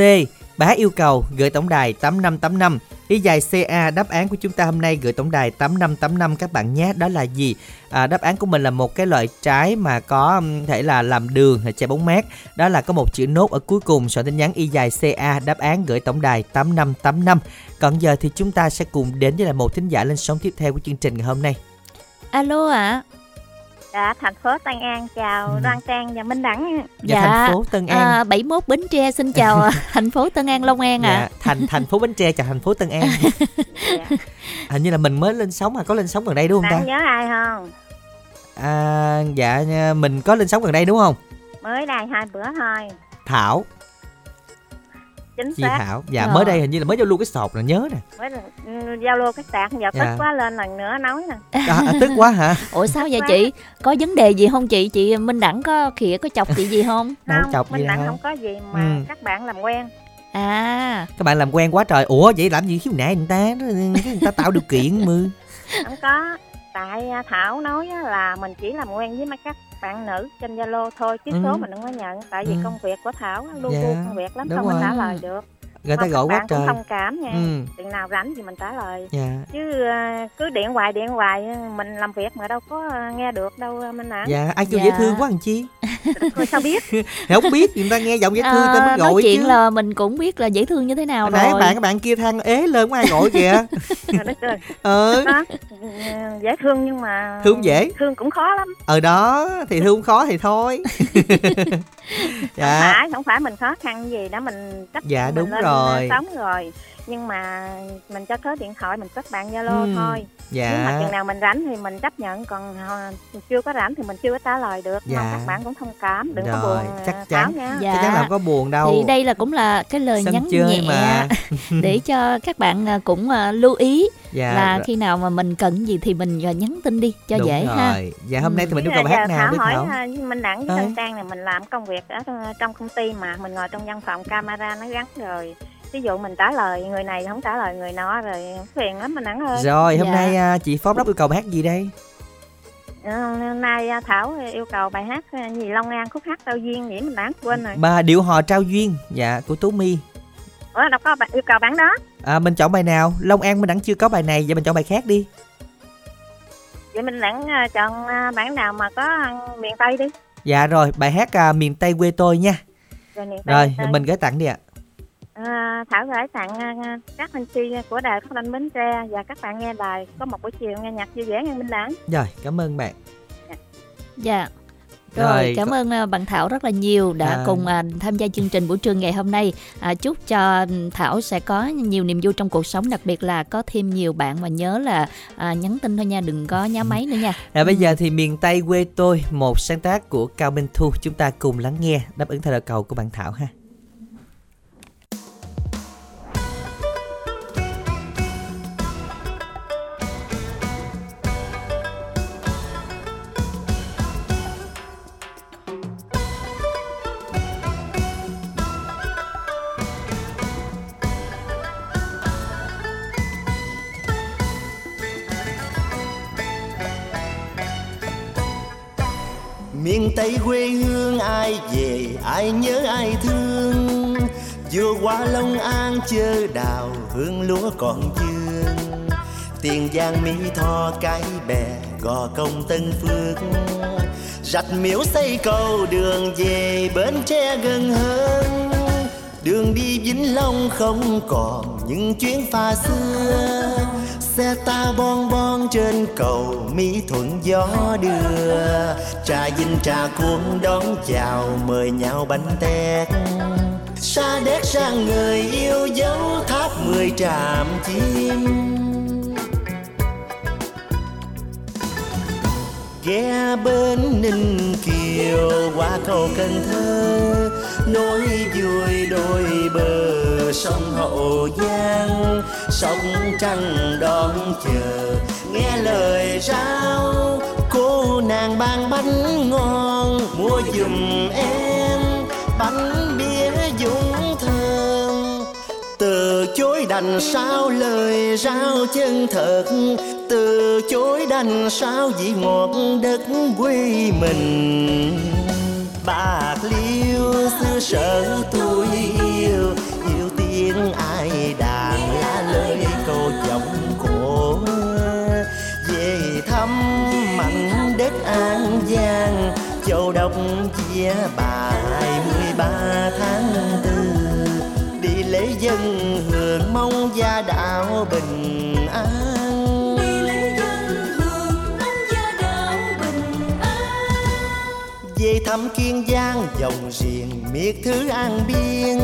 Bá yêu cầu gửi tổng đài 8585 y dài CA đáp án của chúng ta hôm nay gửi tổng đài 8585 các bạn nhé. Đó là gì? À, đáp án của mình là một cái loại trái mà có thể là làm đường hay chai bóng mát. Đó là có một chữ nốt ở cuối cùng soạn tin nhắn y dài CA đáp án gửi tổng đài 8585 còn giờ thì chúng ta sẽ cùng đến với là một thính giả lên sóng tiếp theo của chương trình ngày hôm nay. Alo ạ. à. Dạ, thành phố Tân An chào ừ. Đoan Trang và Minh Đẳng. Dạ, dạ thành phố Tân An. À, 71 Bến Tre xin chào [LAUGHS] thành phố Tân An Long An ạ. À. Dạ, thành thành phố Bến Tre chào thành phố Tân An. [LAUGHS] dạ. Hình như là mình mới lên sóng à, có lên sóng gần đây đúng không Bạn ta? nhớ ai không? À dạ mình có lên sóng gần đây đúng không? Mới đây hai bữa thôi. Thảo chính chị Thảo. Dạ rồi. mới đây hình như là mới giao lưu cái sọt là nhớ nè. Mới ừ, giao lưu cái sạc giờ dạ. tức quá lên lần nữa nói nè. À, à, tức quá hả? [LAUGHS] Ủa sao vậy chị? có vấn đề gì không chị? Chị minh đẳng có khỉa có chọc chị gì không? [LAUGHS] Không, không chọc minh đẳng không có gì mà ừ. các bạn làm quen. À. Các bạn làm quen quá trời. Ủa vậy làm gì khiếu nại người ta? Người ta tạo điều kiện mư không có. Tại à, thảo nói là mình chỉ làm quen với mấy các bạn nữ trên zalo thôi chứ ừ. số mình không có nhận tại vì ừ. công việc của thảo luôn yeah. Dạ, công việc lắm Đúng không rồi. mình trả lời được người ta gọi quá trời. cũng thông cảm nha. Ừ. chừng nào rảnh thì mình trả lời. Dạ. chứ uh, cứ điện hoài điện hoài mình làm việc mà đâu có uh, nghe được đâu uh, minh ạ. Dạ ai kêu dạ. dễ thương quá làm chi? [LAUGHS] Thôi sao biết? [LAUGHS] Không biết người ta nghe giọng dễ thương à, ta mới gọi nói chuyện chứ. là mình cũng biết là dễ thương như thế nào Nãy rồi. bạn các bạn kia than ế lên có ai gọi kìa. [LAUGHS] Ừ. Đó, dễ thương nhưng mà thương dễ? thương cũng khó lắm. Ờ đó thì thương khó thì thôi. Dạ. không phải không phải mình khó khăn gì đó mình cách dạ đúng rồi rồi. Sống rồi nhưng mà mình cho số điện thoại mình kết bạn zalo ừ. thôi dạ. nếu mà chừng nào mình rảnh thì mình chấp nhận còn uh, chưa có rảnh thì mình chưa có trả lời được dạ. mong các bạn cũng thông cảm đừng rồi, có buồn chắc chắn nha dạ. chắc chắn là có buồn đâu thì đây là cũng là cái lời Sân nhắn nhẹ mà. [LAUGHS] để cho các bạn à, cũng lưu ý dạ. là khi nào mà mình cần gì thì mình nhắn tin đi cho Đúng dễ rồi. ha dạ hôm nay thì mình yêu cầu bài hát nào biết hỏi không? mình đặng với Tân Trang này mình làm công việc ở trong công ty mà mình ngồi trong văn phòng camera nó gắn rồi ví dụ mình trả lời người này không trả lời người nọ rồi phiền lắm mình nặng ơi rồi hôm dạ. nay à, chị phó đốc yêu cầu hát gì đây? Ừ, hôm nay à, thảo yêu cầu bài hát à, gì? Long an khúc hát trao duyên nghĩ mình đáng quên rồi. Bà điệu hò trao duyên dạ của tú mi ủa đâu có bài, yêu cầu bản đó. À mình chọn bài nào? Long an mình đẳng chưa có bài này vậy mình chọn bài khác đi. Vậy mình đẳng chọn bản nào mà có miền tây đi. Dạ rồi bài hát uh, miền tây quê tôi nha. Rồi, rồi mình gửi tặng đi ạ. À, Thảo gửi tặng à, các anh chị của đài phát thanh Bến Tre và các bạn nghe đài có một buổi chiều nghe nhạc vui vẻ nghe minh lãng. Rồi, cảm ơn bạn. Dạ. dạ. Rồi, rồi cảm ơn à, bạn Thảo rất là nhiều đã à. cùng à, tham gia chương trình buổi trưa ngày hôm nay. À, chúc cho Thảo sẽ có nhiều niềm vui trong cuộc sống, đặc biệt là có thêm nhiều bạn và nhớ là à, nhắn tin thôi nha, đừng có nhá máy nữa nha. Rồi bây giờ thì miền Tây quê tôi, một sáng tác của Cao Minh Thu, chúng ta cùng lắng nghe đáp ứng theo lời cầu của bạn Thảo ha. Tây quê hương ai về, ai nhớ ai thương? Vừa qua long an chơ đào hương lúa còn dương. Tiền giang mỹ tho cái bè gò công tân phước. Rạch miếu xây cầu đường về bến tre gần hơn. Đường đi vĩnh long không còn những chuyến pha xưa xe ta bon bon trên cầu mỹ thuận gió đưa. Trà dinh trà cuốn đón chào, mời nhau bánh tét. Xa đét sang người yêu dấu tháp mười tràm chim. Ghé bên ninh kiều, qua cầu cần thơ. Nối vui đôi bờ sông hậu giang sông trăng đón chờ. Nghe lời rao, cô nàng ban bánh ngon, mua giùm em bánh bia dũng thơm. Từ chối đành sao lời rao chân thật, từ chối đành sao vị ngọt đất quê mình. Bạc liêu xưa sở tôi yêu yêu tiếng an giang. Châu đốc chia bài mười ba tháng tư. Đi lễ dân hưởng mong gia đạo bình an. Về thăm kiên giang dòng riêng miệt thứ an biên.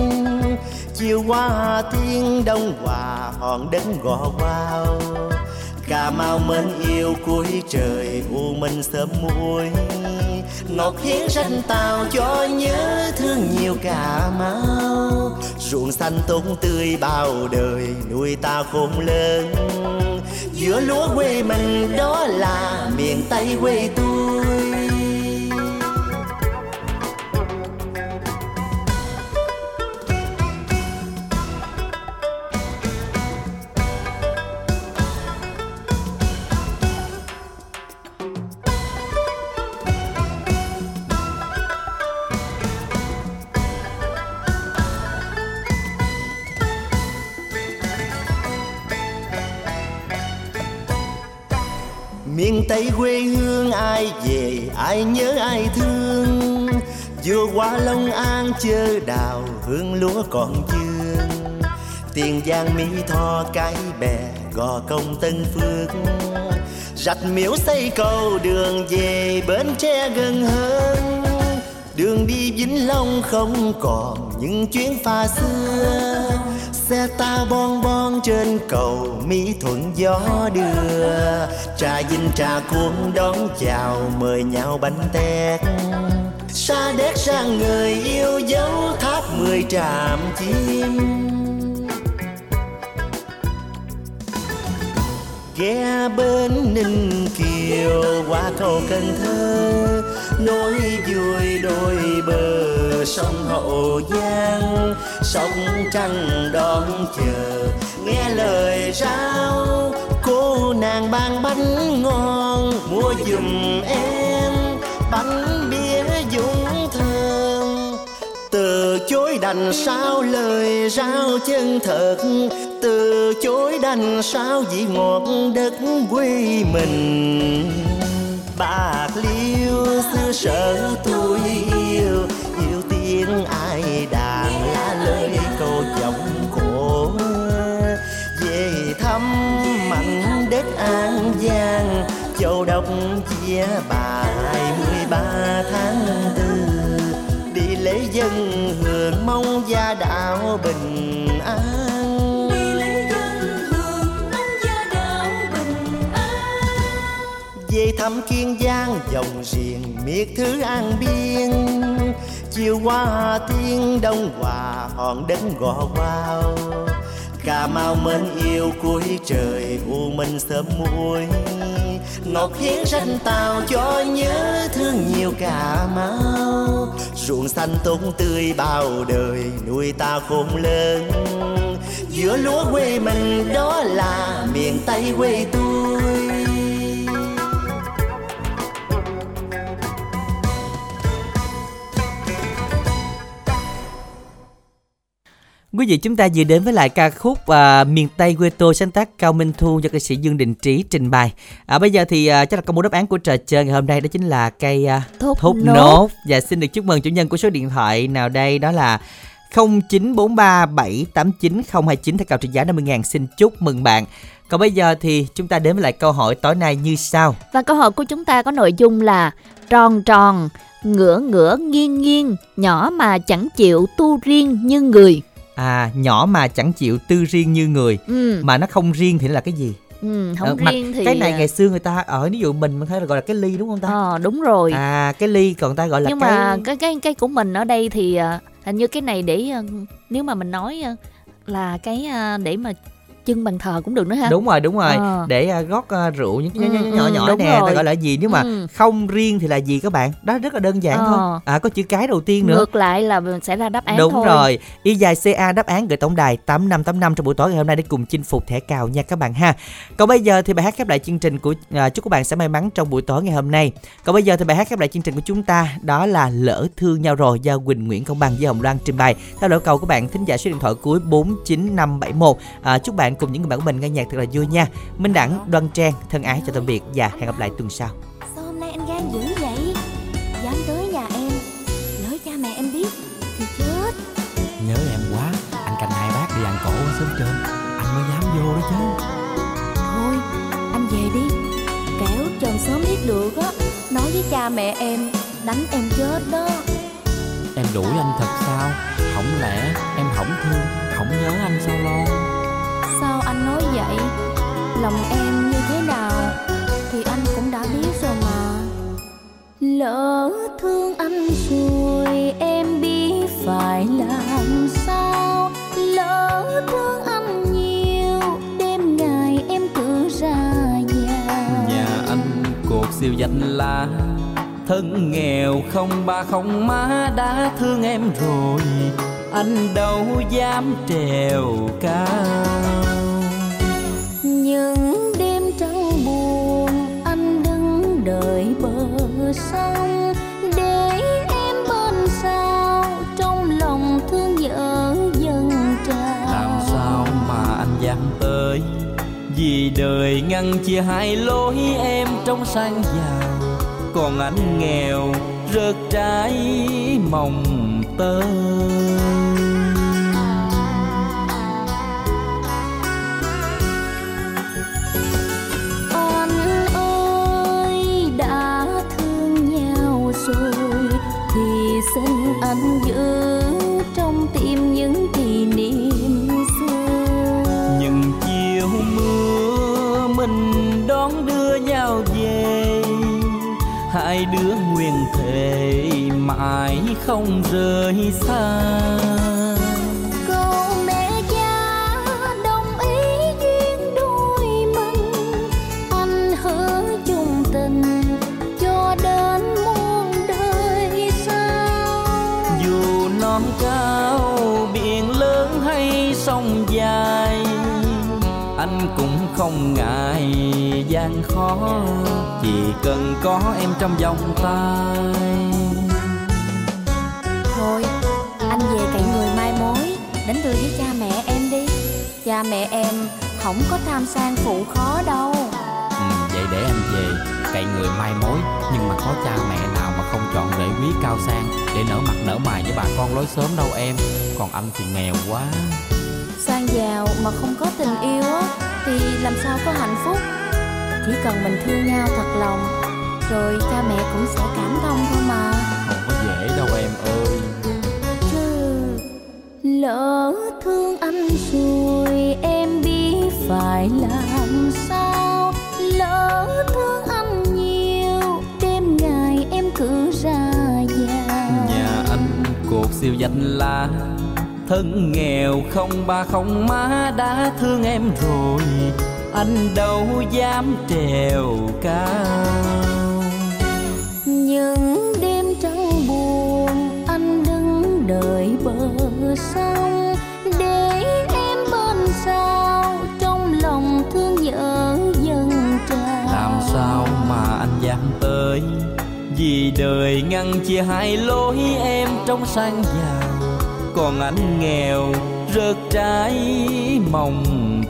Chiều qua hà tiên đông hòa hòn đất gò bao cà mau mến yêu cuối trời, u minh sớm muối. Ngọt hiến ranh tàu cho nhớ thương nhiều cà mau. Ruộng xanh tốt tươi bao đời, nuôi ta khôn lớn. Giữa lúa quê mình đó là miền tây quê tôi. Miền tây quê hương, ai về, ai nhớ, ai thương. Vừa qua long an chơ đào, hương lúa còn dương. Tiền giang mỹ tho, cái bè, gò công tân phước. Rạch miễu xây cầu đường về, bến tre gần hơn. Đường đi vĩnh long không còn những chuyến pha xưa xe ta bon bon trên cầu mỹ thuận gió đưa. Trà dinh trà cuốn đón chào, mời nhau bánh tét. Xa đét sang người yêu dấu tháp mười tràm chim. Ghé bên ninh kiều qua cầu cần thơ. Nối vui đôi bờ sông hậu giang. Sông trăng đón chờ, nghe lời rao. Cô nàng ban bánh ngon, mua giùm em bánh bia dũng thơm. Từ chối đành sao lời rao chân thật. Từ chối đành sao vị ngọt đất quê mình. Bạc liêu xưa sở tôi. An giang châu đốc chia bài mười ba tháng tư. Đi lễ dân hưởng mong gia đạo bình an. Về thăm kiên giang dòng riêng miệt thứ an biên. Chiều qua tiên đông hòa hòn đất gò bao cà mau mến yêu cuối trời, u minh sớm muối. Ngọt hiến ranh tàu cho nhớ thương nhiều cà mau. Ruộng xanh tốt tươi bao đời, nuôi ta khôn lớn. Giữa lúa quê mình đó là miền tây quê tôi. Quý vị chúng ta vừa đến với lại ca khúc uh, miền Tây quê tôi sáng tác Cao Minh Thu do ca sĩ Dương Đình Trí trình bày. À, bây giờ thì uh, chắc là công bố đáp án của trò chơi ngày hôm nay đó chính là cây uh, thốt, thốt nốt. nốt. Và xin được chúc mừng chủ nhân của số điện thoại nào đây đó là 0943 789 029 theo cào trị giá 50 ngàn xin chúc mừng bạn. Còn bây giờ thì chúng ta đến với lại câu hỏi tối nay như sau. Và câu hỏi của chúng ta có nội dung là tròn tròn, ngửa ngửa nghiêng nghiêng, nhỏ mà chẳng chịu tu riêng như người. À, nhỏ mà chẳng chịu tư riêng như người. Ừ. Mà nó không riêng thì nó là cái gì? Ừ, không ờ, riêng thì cái này ngày xưa người ta ở ví dụ mình mình thấy là gọi là cái ly đúng không ta? Ờ đúng rồi. À cái ly còn ta gọi là Nhưng cái mà cái cái cái của mình ở đây thì à, hình như cái này để à, nếu mà mình nói à, là cái để mà chân bàn thờ cũng được nữa ha. Đúng rồi đúng rồi. À. để uh, gót uh, rượu những cái ừ, nhỏ nhỏ, nhỏ nè ta gọi là gì? Nếu mà ừ. không riêng thì là gì các bạn? Đó rất là đơn giản à. thôi. À có chữ cái đầu tiên nữa. Ngược lại là sẽ ra đáp án đúng thôi. rồi. Y dài ca đáp án gửi tổng đài tám năm tám năm trong buổi tối ngày hôm nay để cùng chinh phục thẻ cào nha các bạn ha. Còn bây giờ thì bài hát khép lại chương trình của uh, chúc các bạn sẽ may mắn trong buổi tối ngày hôm nay. Còn bây giờ thì bài hát khép lại chương trình của chúng ta đó là lỡ thương nhau rồi do quỳnh nguyễn công bằng với hồng loan trình bày. Theo lời cầu của bạn thính giả số điện thoại cuối bốn chín năm bảy một. À, chúc bạn cùng những người bạn của mình nghe nhạc thật là vui nha. Minh đẳng đoan trang thân ái chào tạm biệt và hẹn gặp lại tuần sau. Sao hôm nay anh gan dữ vậy? Dám tới nhà em lỡ cha mẹ em biết thì chết. Nhớ em quá anh canh hai bác đi ăn cổ sớm trên. Anh mới dám vô đó chứ. Thôi anh về đi. Kẻo chồng sớm biết được á nói với cha mẹ em đánh em chết đó. Em đuổi anh thật sao? Không lẽ em hỏng thương không nhớ anh sao lo sao anh nói vậy? Lòng em như thế nào? Thì anh cũng đã biết rồi mà. Lỡ thương anh rồi em biết phải làm sao? Lỡ thương anh nhiều, đêm ngày em cứ ra nhà. Nhà anh cột siêu danh là thân nghèo không ba không má đã thương em rồi anh đâu dám trèo cao. Những đêm trăng buồn anh đứng đợi bờ sông. Để em bên sao trong lòng thương vợ dần trào. Làm sao mà anh dám tới? Vì đời ngăn chia hai lối em trong sang giàu. Còn anh nghèo rớt trái mồng tơi anh giữ trong tim những kỷ niệm xưa. Những chiều mưa mình đón đưa nhau về, hai đứa nguyện thề mãi không rời xa. Không ngại gian khó chỉ cần có em trong vòng tay. Thôi anh về cậy người mai mối đánh tươi với cha mẹ em đi. Cha mẹ em không có tham sang phụ khó đâu. Ừ, vậy để em về cậy người mai mối nhưng mà có cha mẹ nào mà không chọn rễ quý cao sang để nở mặt nở mày với bà con lối sớm đâu em? Còn anh thì nghèo quá. Sang giàu mà không có tình yêu á thì làm sao có hạnh phúc? Chỉ cần mình thương nhau thật lòng rồi cha mẹ cũng sẽ cảm thông thôi mà. Không có dễ đâu em ơi. Chứ lỡ thương anh rồi em biết phải làm sao. Lỡ thương anh nhiều đêm ngày em cứ ra nhà. Nhà anh cột siêu danh lá thân nghèo không ba không má đã thương em rồi anh đâu dám trèo cao. Những đêm trăng buồn anh đứng đợi bờ sông để em bên sao trong lòng thương vợ dần trào. Làm sao mà anh dám tới vì đời ngăn chia hai lối em trong sang giàu còn anh nghèo rớt trái mồng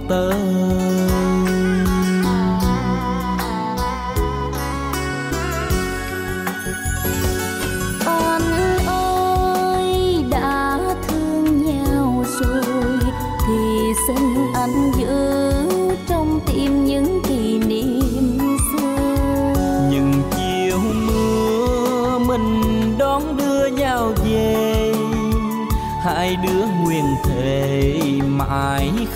tơi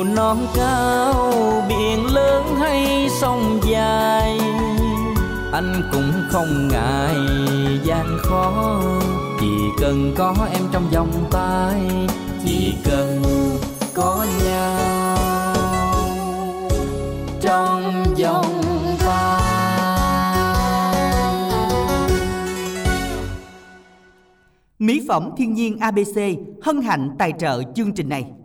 dù non cao, biển lớn hay sông dài, anh cũng không ngại gian khó chỉ cần có em trong vòng tay, chỉ cần có nhau trong vòng Mỹ phẩm thiên nhiên ABC hân hạnh tài trợ chương trình này.